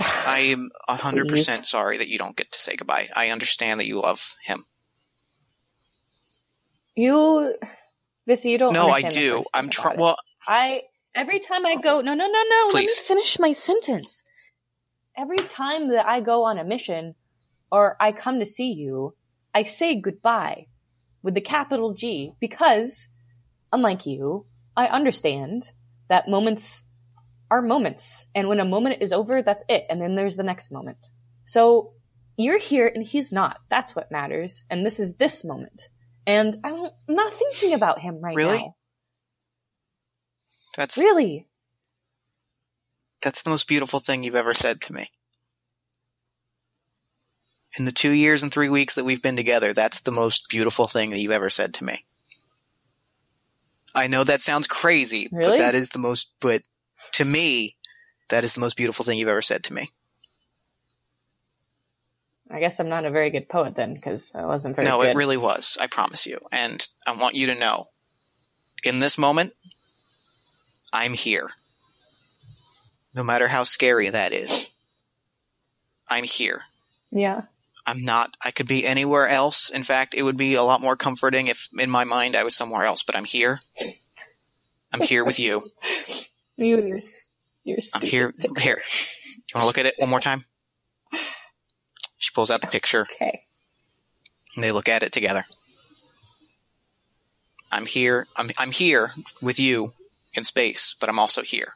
I am hundred percent sorry that you don't get to say goodbye. I understand that you love him. You, Vissy, you don't. no, I do. I'm trying. Well, I every time I go, no, no, no, no. Let me Please. finish my sentence. Every time that I go on a mission or I come to see you, I say goodbye with the capital G because, unlike you, I understand that moments are moments, and when a moment is over, that's it, and then there's the next moment. So you're here and he's not. That's what matters, and this is this moment. And I I'm not thinking about him right Really? now. that's Really? that's the most beautiful thing you've ever said to me. In the two years and three weeks that we've been together, that's the most beautiful thing that you've ever said to me. I know that sounds crazy, but that is the most. But to me, that is the most beautiful thing you've ever said to me. I guess I'm not a very good poet then, because I wasn't very good. no, good. it really was. I promise you. And I want you to know in this moment, I'm here. No matter how scary that is, I'm here. yeah. I'm not, I could be anywhere else. In fact, it would be a lot more comforting if in my mind I was somewhere else, but I'm here. I'm here with you. You and your, your oh, I'm here. picture. Here. You want to look at it one more time? She pulls out the picture. Okay. and they look at it together. I'm here. I'm I'm here with you in space, but I'm also here.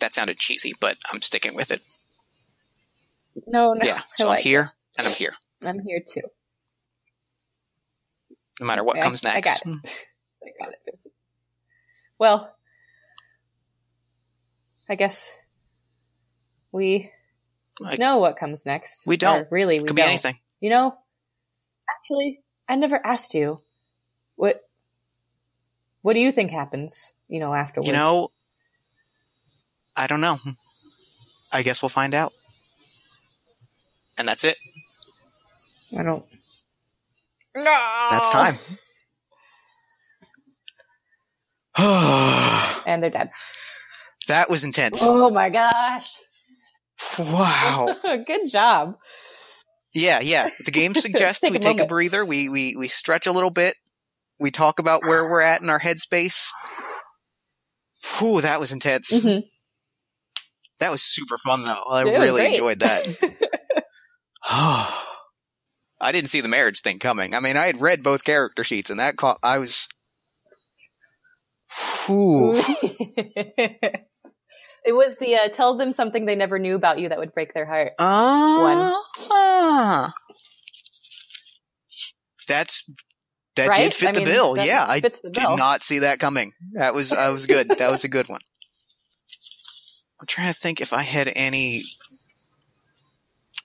That sounded cheesy, but I'm sticking with it. No, no. Yeah. I So I'm like here and I'm here. I'm here too. No matter what Okay, comes I next. got I got it. Well, I guess we Like, know what comes next. We don't. Or really, we Could don't. be anything. You know, actually, I never asked you what. What do you think happens? You know, afterwards. You know, I don't know. I guess we'll find out. And that's it. I don't. No. That's time. And they're dead. That was intense. Oh my gosh! Wow. Good job. Yeah, yeah. The game suggests Take we a take a breather. We, we we stretch a little bit. We talk about where we're at in our headspace. Whew, that was intense. Mhm. That was super fun though. I It really enjoyed that. I didn't see the marriage thing coming. I mean, I had read both character sheets, and that caught. I was. Whew. It was the uh, tell them something they never knew about you that would break their heart. Uh, That's that Right? did fit I the mean, bill. Yeah, I did not see that coming. That was I was good. that was a good one. I'm trying to think if I had any.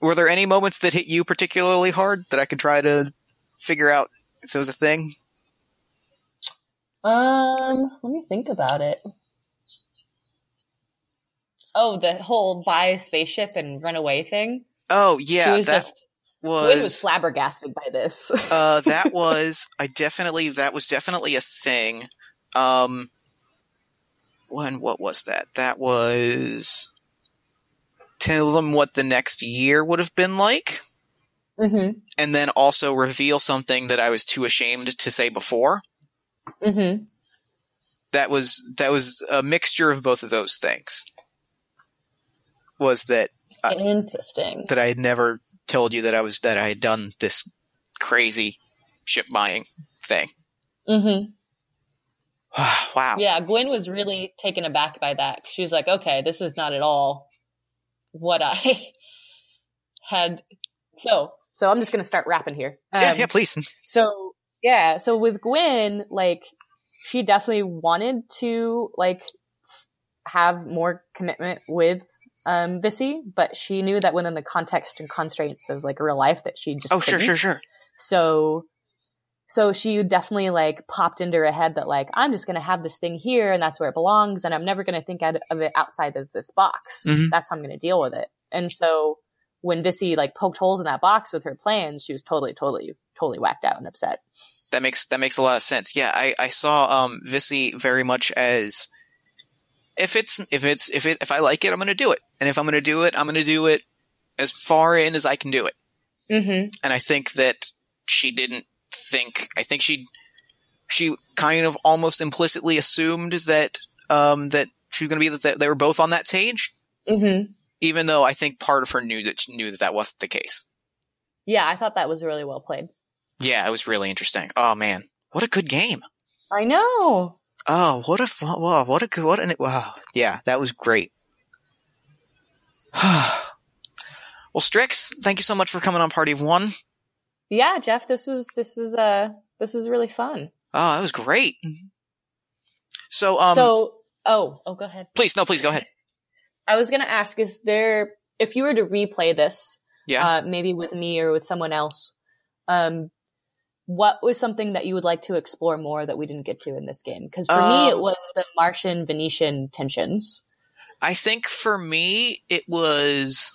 Were there any moments that hit you particularly hard that I could try to figure out if it was a thing? Um, let me think about it. Oh, the whole buy a spaceship and run away thing. Oh yeah, she was that just was, was flabbergasted by this. uh, that was I definitely that was definitely a thing. Um, when what was that? That was tell them what the next year would have been like, mm-hmm. and then also reveal something that I was too ashamed to say before. Mm-hmm. That was that was a mixture of both of those things. Was that Uh, Interesting. that I had never told you that I was that I had done this crazy ship buying thing. Mm-hmm. wow. Yeah, Gwen was really taken aback by that. She was like, okay, this is not at all what I had. So, so I'm just going to start rapping here. yeah, Um, yeah, please. So, yeah, so with Gwen, like, she definitely wanted to, like, have more commitment with um Vissy, but she knew that within the context and constraints of like real life that she just Oh, sure, couldn't. sure, sure. So so she definitely like popped into her head that like I'm just gonna have this thing here and that's where it belongs and I'm never gonna think out of it outside of this box. Mhm. That's how I'm gonna deal with it. And so when Vissy like poked holes in that box with her plans, she was totally, totally, totally whacked out and upset. That makes that makes a lot of sense. Yeah, I, I saw um Vissy very much as if it's if it's if it if I like it, I'm gonna do it. And if I'm gonna do it, I'm gonna do it as far in as I can do it. Mm-hmm. And I think that she didn't think I think she she kind of almost implicitly assumed that um that she was gonna be that they were both on that stage, Mm-hmm. even though I think part of her knew that she knew that that wasn't the case. Yeah, I thought that was really well played. Yeah, it was really interesting. Oh man, what a good game. I know. Oh, what a wow, what a good what an wow. Yeah, that was great. well, Strix, thank you so much for coming on Party of One. Yeah, Jeff, this is this is uh this is really fun. Oh, that was great. So, um, so oh, oh go ahead. please, no, please go ahead. I was gonna ask, is there if you were to replay this, Yeah. uh, maybe with me or with someone else, um, what was something that you would like to explore more that we didn't get to in this game? Because for me, it Um, was the Martian Venusian tensions. I think for me, it was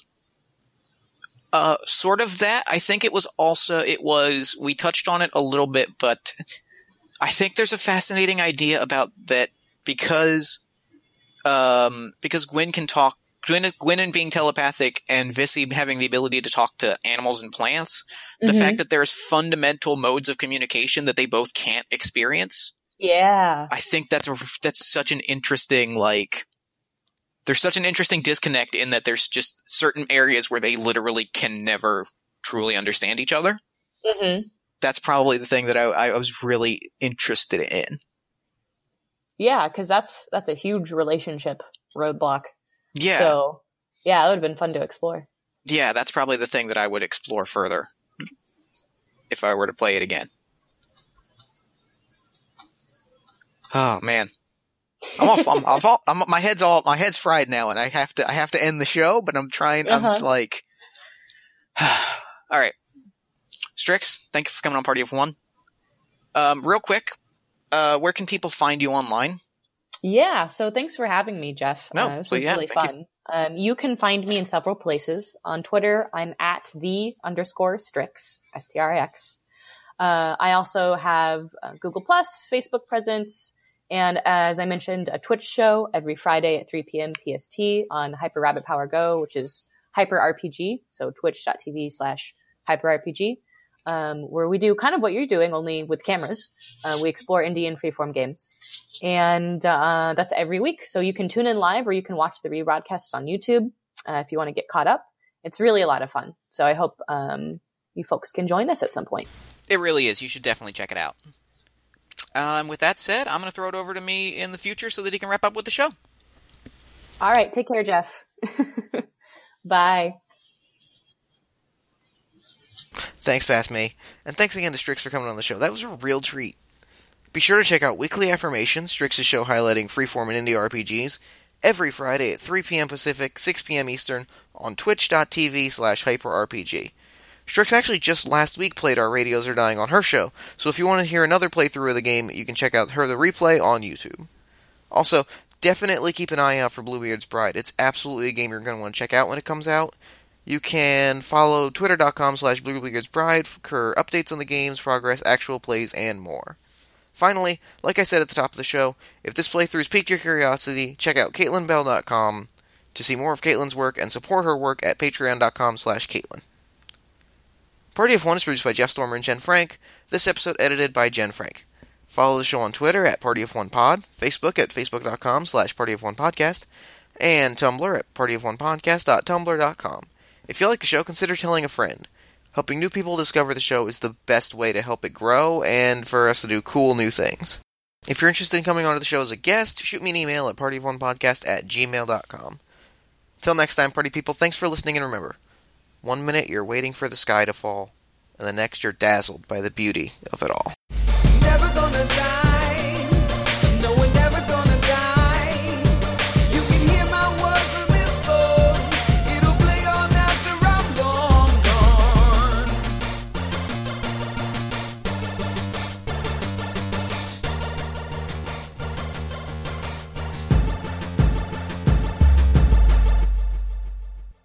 uh, sort of that. I think it was also, it was, we touched on it a little bit, but I think there's a fascinating idea about that because, um, because Gwen can talk, Gwen, Gwen being telepathic and Vissy having the ability to talk to animals and plants, the Mhm. fact that there's fundamental modes of communication that they both can't experience. Yeah. I think that's a, that's such an interesting like there's such an interesting disconnect in that there's just certain areas where they literally can never truly understand each other. hmm That's probably the thing that I, I was really interested in. Yeah, because that's that's a huge relationship roadblock. Yeah, So yeah, it would have been fun to explore. yeah, that's probably the thing that I would explore further if I were to play it again. Oh man, I'm off. I'm, I'm, all, I'm my head's all my head's fried now, and I have to I have to end the show. But I'm trying. Uh-huh. I'm like, all right, Strix. Thank you for coming on Party of One. Um, real quick, uh, where can people find you online? Yeah, so thanks for having me, Jeff. No, uh, this is yeah, really fun. Um, you can find me in several places. On Twitter, I'm at the underscore Strix, S T R I X. Uh, I also have uh, Google Plus, Facebook presence, and as I mentioned, a Twitch show every Friday at 3 p.m. PST on Hyper Rabbit Power Go, which is Hyper RPG. So twitch.tv slash Hyper RPG, um, where we do kind of what you're doing, only with cameras. Uh, we explore indie and freeform games and uh, that's every week. So you can tune in live or you can watch the rebroadcasts on YouTube uh, if you want to get caught up. It's really a lot of fun. So I hope um, you folks can join us at some point. It really is. You should definitely check it out. Um, with that said, I'm going to throw it over to me in the future so that he can wrap up with the show. All right. Take care, Jeff. Bye. Thanks, Past Me. And thanks again to Strix for coming on the show. That was a real treat. Be sure to check out Weekly Affirmations, Strix's show highlighting freeform and indie RPGs, every Friday at 3 p.m. Pacific, 6 p.m. Eastern on twitch.tv slash hyperrpg. Strix actually just last week played Our Radios Are Dying on her show, so if you want to hear another playthrough of the game, you can check out her the replay on YouTube. Also, definitely keep an eye out for Bluebeard's Bride. It's absolutely a game you're going to want to check out when it comes out. You can follow twitter.com slash Bride for updates on the game's progress, actual plays, and more. Finally, like I said at the top of the show, if this playthrough's piqued your curiosity, check out CaitlynnBelle.com to see more of Caitlynn's work and support her work at patreon.com slash Caitlin. Party of One is produced by Jeff Stormer and Jen Frank. This episode edited by Jen Frank. Follow the show on Twitter at Party of One Pod, Facebook at facebook.com slash Party of One Podcast, and Tumblr at partyofonepodcast.tumblr.com. If you like the show, consider telling a friend. Helping new people discover the show is the best way to help it grow and for us to do cool new things. If you're interested in coming onto the show as a guest, shoot me an email at partyofonepodcast at gmail.com. Till next time, party people, thanks for listening, and remember, one minute you're waiting for the sky to fall, and the next you're dazzled by the beauty of it all.